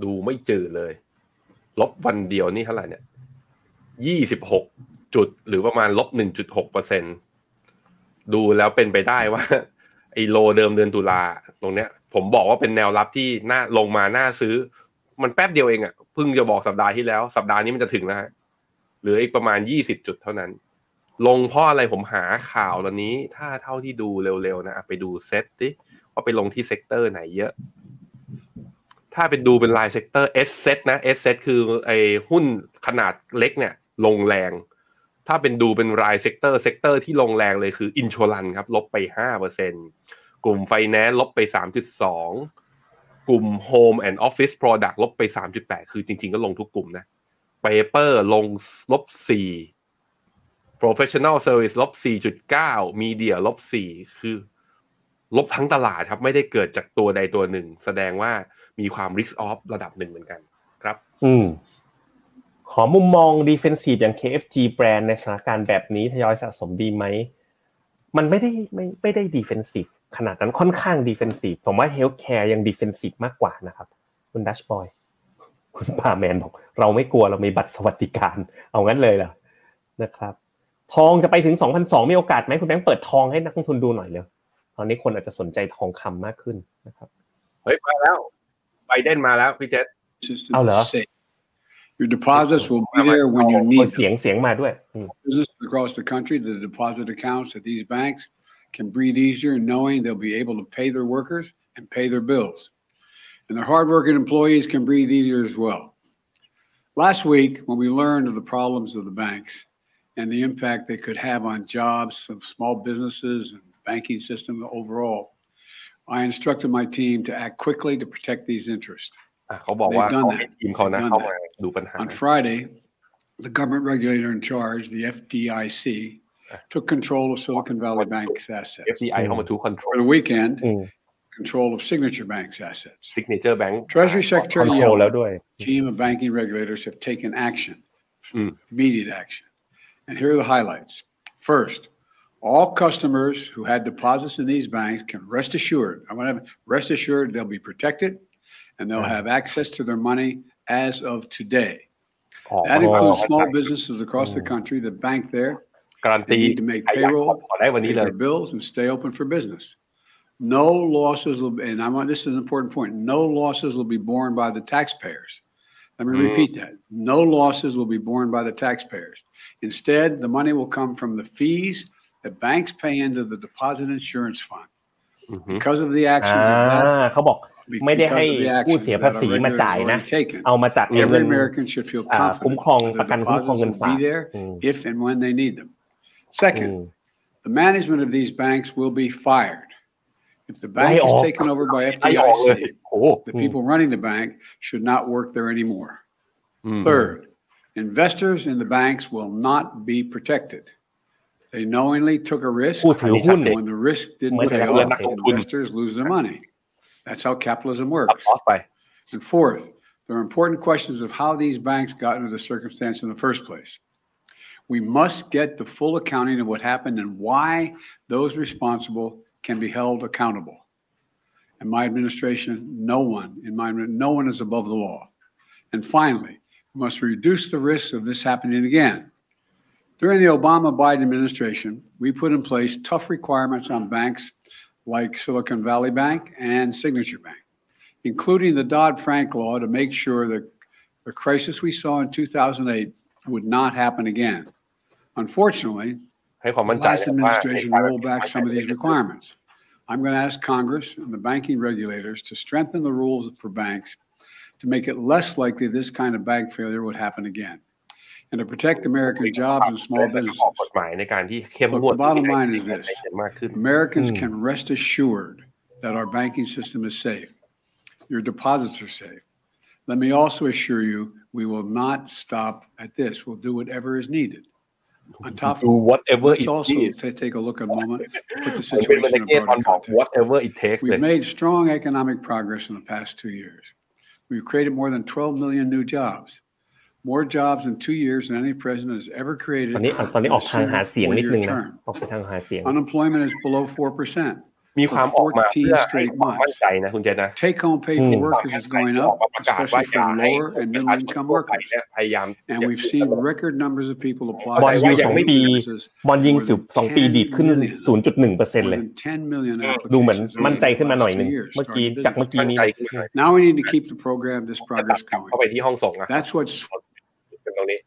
Speaker 2: ดูไม่จืดเลย ลบวันเดียวนี่เท่าไหร่เนี่ยยี่สิบหกจุดหรือประมาณลบหนึ่งจุดหกเปอร์เซ็นดูแล้วเป็นไปได้ว่าไอ้ low เดิมเดือนตุลาตรงเนี้ย ผมบอกว่าเป็นแนวรับที่หน่าลงมาหน่าซื้อ มันแป๊บเดียวเองอะ่ะเพิ่งจะบอกสัปดาห์ที่แล้ว สัปดาห์นี้มันจะถึงแล้วฮะเหลืออีกประมาณยี่สิบจุดเท่านั้น ลงเพราะอะไรผมหาข่าวตอนนี้ ถ้าเท่าที่ดูเร็วๆนะไปดูเซตดิว่าไปลงที่ sector ไหนเยอะ ถ้าเป็นดูเป็นราย sector sSET นะ sSET คือไอ้หุ้นขนาดเล็กเนี่ย ลงแรง ถ้าเป็นดูเป็นราย sector sector ที่ลงแรงเลยคืออินช r ลันครับ ลบไปห้าเปอร์เซ็นกลุ่มไฟแนนซ์ลบไปสามจุดสองกลุ่ม Home and Office Product ลบไป 3.8 คือจริงๆก็ลงทุกกลุ่มนะ Paper ลงลบ4 Professional Service ลบ4.9 Media ลบ4คือ ลบทั้งตลาดครับ ไม่ได้เกิดจากตัวใดตัวหนึ่ง แสดงว่ามีความ risk off ระดับหนึ่งเหมือนกันครับ
Speaker 3: อืมขอมุมมอง defensive อย่าง KFG แบรนด์ในสถานการณ์แบบนี้ทยอยสะสมดีไหม มันไม่ได้ไม่ไม่ได้ defensive ขนาดนั้นค่อนข้าง defensive ผมว่า healthcare ยัง defensive มากกว่านะครับ คุณดัชบอยคุณพาแมนบอก เราไม่กลัวเรามีบัตรสวัสดิการ เอางั้นเลยเหรอนะครับ ทองจะไปถึง2,002มีโอกาสไหมคุณแบงค์เปิดทองให้นักลงทุนดูหน่อยเลยตอนนี้คนอาจจะสนใจทองคำมากขึ้นนะครับ
Speaker 2: เฮ้ยมาแล้วไบเดนมาแล้วพี่เจษ
Speaker 3: เอาเหรอ
Speaker 4: Your deposits will be there when you need
Speaker 3: เสียงเสียงมาด้วย
Speaker 4: Businesses across the country, the deposit accounts at these banks can breathe easier knowing they'll be able to pay their workers and pay their bills. And their hardworking employees can breathe easier as well. Last week, when we learned of the problems of the banks and the impact they could have on jobs of small businesses and banking system overall, I instructed my team to act quickly to protect these interests.
Speaker 2: เขาบอกว่าเขาให้ทีมเขานะเข้ามาดูปัญหา
Speaker 4: On Friday, the government regulator in charge, the FDIC, took control of Silicon Valley Bank's assets.
Speaker 2: FDI เข้ามาทูคอนโทร
Speaker 4: For
Speaker 2: ล
Speaker 4: the weekend, control of Signature Bank's assets.
Speaker 2: ซิกเนเจอร์แบงค์
Speaker 4: Treasury
Speaker 3: คอน
Speaker 4: Secretary
Speaker 3: โทรลแล้ว
Speaker 4: Yellen,
Speaker 3: ด้วย
Speaker 4: team of banking regulators have taken action,
Speaker 2: Mm.
Speaker 4: immediate action. And here are the highlights. First, all customers who had deposits in these banks can rest assured, I want to rest assured they'll be protected and they'll have access to their money as of today.
Speaker 2: อ๋อ
Speaker 4: That includes small businesses across the country that bank there
Speaker 2: การันตี
Speaker 4: They need to make
Speaker 2: ใครอยาก
Speaker 4: payroll,
Speaker 2: ขอได้วันนี้
Speaker 4: pay
Speaker 2: เลย
Speaker 4: their bills, and stay open for business. No losses will, be, and I want this is an important point. No losses will be borne by the taxpayers. Let me
Speaker 2: Mm.
Speaker 4: repeat that. No losses will be borne by the taxpayers. Instead, the money will come from the fees that banks pay into the deposit insurance fund.
Speaker 2: อือฮึ
Speaker 4: Because of the
Speaker 3: อ่า
Speaker 4: actions of that,
Speaker 3: เขาบอก ไม่ได้
Speaker 4: because
Speaker 3: ให้
Speaker 4: of the
Speaker 3: ผู้
Speaker 4: actions
Speaker 3: เสีย
Speaker 4: that
Speaker 3: ภา
Speaker 4: our
Speaker 3: ษีมา
Speaker 4: regulators
Speaker 3: จ่าย
Speaker 4: have
Speaker 3: นะ
Speaker 4: already taken,
Speaker 3: เอามาจากเงิน
Speaker 4: every American should feel
Speaker 3: อ่า
Speaker 4: confident
Speaker 3: คุ้มครอง
Speaker 4: that
Speaker 3: ประกัน
Speaker 4: their
Speaker 3: คุ้มครอง
Speaker 4: deposits
Speaker 3: เงิน
Speaker 4: will
Speaker 3: ฝาก
Speaker 4: be there
Speaker 3: อืม
Speaker 4: if and when they need them.
Speaker 3: อื
Speaker 4: Second,
Speaker 3: ม
Speaker 4: the management of these banks will be fired. If the bank
Speaker 3: Lay
Speaker 4: is
Speaker 3: off.
Speaker 4: taken over by
Speaker 2: ไล่ออกเลย
Speaker 4: FDIC, *laughs*
Speaker 2: โอ้โห
Speaker 4: the people running the bank should not work there anymore.
Speaker 2: อืม
Speaker 4: Third, Investors in the banks will not be protected. They knowingly took a risk,
Speaker 3: and
Speaker 4: when the risk didn't pay off, investors lose their money. That's how capitalism works. And fourth, there are important questions of how these banks got into the circumstance in the first place. We must get the full accounting of what happened and why those responsible can be held accountable. In my administration, no one in my no one is above the law. And finally, must reduce the risk of this happening again. During the Obama Biden administration, we put in place tough requirements on banks like Silicon Valley Bank and Signature Bank, including the Dodd Frank law to make sure that the crisis we saw in 2008 would not happen again. Unfortunately, the last administration rolled back some of these requirements. I'm going to ask Congress and the banking regulators to strengthen the rules for banks to make it less likely this kind of bank failure would happen again and to protect American jobs and small businesses. Look, the bottom line is this Americans can rest assured that our banking system is safe, your deposits are safe. Let me also assure you, we will not stop at this. We'll do whatever is needed. On top of
Speaker 2: whatever
Speaker 4: let's
Speaker 2: it
Speaker 4: also. T- take a look a moment, put the situation in broader context.
Speaker 2: Whatever it takes.
Speaker 4: We've made strong economic progress in the past two years. We've created more than 12 million new jobs, more jobs in two years than any president has ever created.
Speaker 3: ตอนนี้ตอนนี้
Speaker 4: in
Speaker 3: อ
Speaker 4: a
Speaker 3: อกทางหา
Speaker 4: single
Speaker 3: เสียงนิดนึง
Speaker 4: four-year
Speaker 3: นะ
Speaker 4: term.
Speaker 3: ออกไปทางหาเสียง
Speaker 4: Unemployment is below 4%.
Speaker 2: มีความออกมา
Speaker 4: 14
Speaker 2: เพื่อให้
Speaker 4: straight
Speaker 2: ความมั่น
Speaker 4: months.
Speaker 2: ใจนะคุณเจษนะ
Speaker 4: Take home pay
Speaker 3: อื
Speaker 4: for
Speaker 3: ม
Speaker 4: workers is going
Speaker 2: อ
Speaker 4: up,
Speaker 2: อกมาประกาศว่า
Speaker 4: especially
Speaker 2: อย่า
Speaker 4: for
Speaker 2: ให้
Speaker 4: lower
Speaker 2: คน
Speaker 4: and
Speaker 2: ประ
Speaker 4: middle
Speaker 2: ชาชน
Speaker 4: income
Speaker 2: ทั่วไป
Speaker 4: workers.
Speaker 2: เนี่ยพยายาม
Speaker 4: And we've seen record numbers of people apply.
Speaker 3: บอล
Speaker 4: for
Speaker 3: ยิว
Speaker 2: ยั
Speaker 3: ส
Speaker 2: ง
Speaker 3: อง
Speaker 2: ไม่
Speaker 3: ปี
Speaker 4: services.
Speaker 3: บอลยิง
Speaker 4: More
Speaker 3: สิบ
Speaker 4: than
Speaker 3: สองปีดีดขึ้น
Speaker 4: 10 million.
Speaker 3: 0.1เปอร์เซ็นต์
Speaker 4: More
Speaker 3: เลย
Speaker 4: than 10 million
Speaker 3: ดูเหมือน
Speaker 4: applications
Speaker 3: มั่น
Speaker 4: over
Speaker 3: ใจ
Speaker 4: the
Speaker 3: ขึ้นมาหน่อย
Speaker 4: last
Speaker 3: หนึ่ง
Speaker 4: two years
Speaker 3: เมื่อกี้
Speaker 4: starting
Speaker 3: จากเมื่อ
Speaker 4: business.
Speaker 3: กี้
Speaker 2: มั่น
Speaker 3: นี้
Speaker 2: ใจขึ้นมา
Speaker 4: Now we need to keep the program, this
Speaker 2: จะตั
Speaker 4: progress
Speaker 2: ดกลับ
Speaker 4: going.
Speaker 2: เข้าไปที่ห้องส่งอะ
Speaker 4: That's what's
Speaker 2: เป็นตรงนี้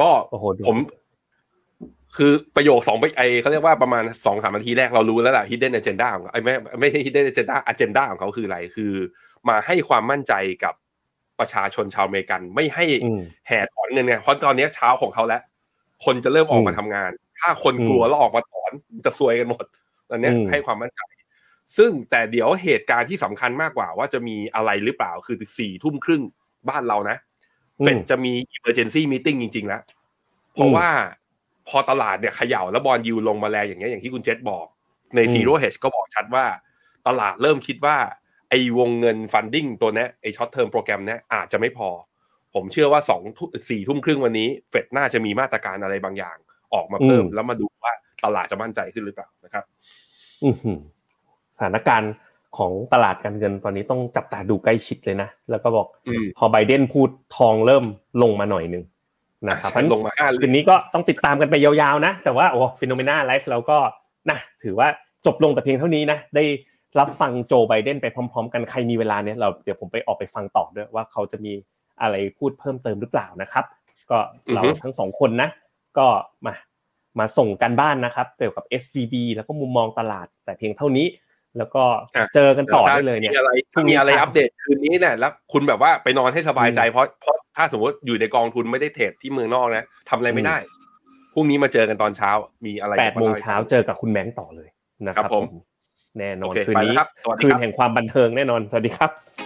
Speaker 2: ก็
Speaker 3: โอ้โหดู
Speaker 2: ผม คือประโยคสองไปไอเขาเรียกว่าประมาณสองสามนาทีแรกเรารู้แล้วแหละ hidden agenda ของเขาไอไม่ไม่ใช่ hidden agenda agenda ของเขาคืออะไร คือ มาให้ความมั่นใจกับประชาชนชาวอเมริกัน ไม่ให้
Speaker 3: อืม
Speaker 2: แห่ถอนเงินไงเพราะตอนนี้เช้าของเขาแล้ว คนจะเริ่มออกมา
Speaker 3: อืม
Speaker 2: ทำงาน ถ้าคนกลัวแล้วออกมาถอนจะซวยกันหมดตอนเนี้ย
Speaker 3: อืม
Speaker 2: ให้ความมั่นใจ ซึ่งแต่เดี๋ยวเหตุการณ์ที่สำคัญมากกว่า ว่าจะมีอะไรหรือเปล่าคือสี่ทุ่มครึ่งบ้านเรานะ
Speaker 3: อืม
Speaker 2: เฟดจะมี emergency meeting จริง ๆ แล้ว เพราะว่า พอตลาดเนี่ยเขย่าแล้วบอลยูลงมาแรงอย่างเงี้ยอย่างที่คุณเจษบอกใน
Speaker 3: อืม
Speaker 2: zero hedge ก็บอกชัดว่า ตลาดเริ่มคิดว่าไอ้วงเงิน funding ตัวเนี้ยไอ้ short term โปรแกรมเนี้ยอาจจะไม่พอ ผมเชื่อว่าสองสี่ทุ่มครึ่งวันนี้ เฟดน่าจะมีมาตรการอะไรบางอย่างออกมาเพิ่ม
Speaker 3: อืม
Speaker 2: แล้วมาดูว่าตลาดจะมั่นใจขึ้นหรือเปล่านะครับ
Speaker 3: อื้อหือสถานการณ์ของตลาดการเงินตอนนี้ต้องจับตาดูใกล้ชิดเลยนะ แล้วก็บอก
Speaker 2: อืม
Speaker 3: พอไบเดนพูดทองเริ่มลงมาหน่อยหนึ่ง นะครับ
Speaker 2: ลงมาห้า
Speaker 3: คืนนี้ก็ต้องติดตามกันไปยาวๆนะ แต่ว่าโอ้ฟิโนเมนาไลฟ์เราก็นะถือว่าจบลงแต่เพียงเท่านี้นะได้รับฟังโจไบเดนไปพร้อม ๆ กันใครมีเวลาเนี่ยเราเดี๋ยวผมไปออกไปฟังต่อด้วยว่าเขาจะมีอะไรพูดเพิ่มเติมหรือเปล่านะครับ ก็เราทั้งสองคนนะ ก็มามาส่งกันบ้านนะครับเกี่ยวกับ SVB แล้วก็มุมมองตลาดแต่เพียงเท่านี้ แล้วก็
Speaker 2: อะ
Speaker 3: เจอกันต่อได้เลยเนี่ย
Speaker 2: มีอะไร
Speaker 3: พรุ่งนี้
Speaker 2: มีอะไร
Speaker 3: เช้า
Speaker 2: อัปเดตคืนนี้เนี่ยแล้วคุณแบบว่าไปนอนให้สบายใจเพราะเพราะถ้าสมมติอยู่ในกองทุนไม่ได้เทรดที่เมืองนอกนะทำอะไรไม่ได้พรุ่งนี้มาเจอกันตอนเช้า มีอะไร
Speaker 3: แปดโมง
Speaker 2: ล่ให้
Speaker 3: เช้า
Speaker 2: ฟั
Speaker 3: เจอกับคุณแบงค์ต่อเลยนะค
Speaker 2: ครั
Speaker 3: รับบ
Speaker 2: ผม
Speaker 3: แน่นอน
Speaker 2: โอเค
Speaker 3: คืน
Speaker 2: ไป
Speaker 3: นี้
Speaker 2: แล้วครับสวัสดี
Speaker 3: คืน
Speaker 2: ครับ
Speaker 3: แห่งความบันเทิงแน่นอนสวัสดีครับ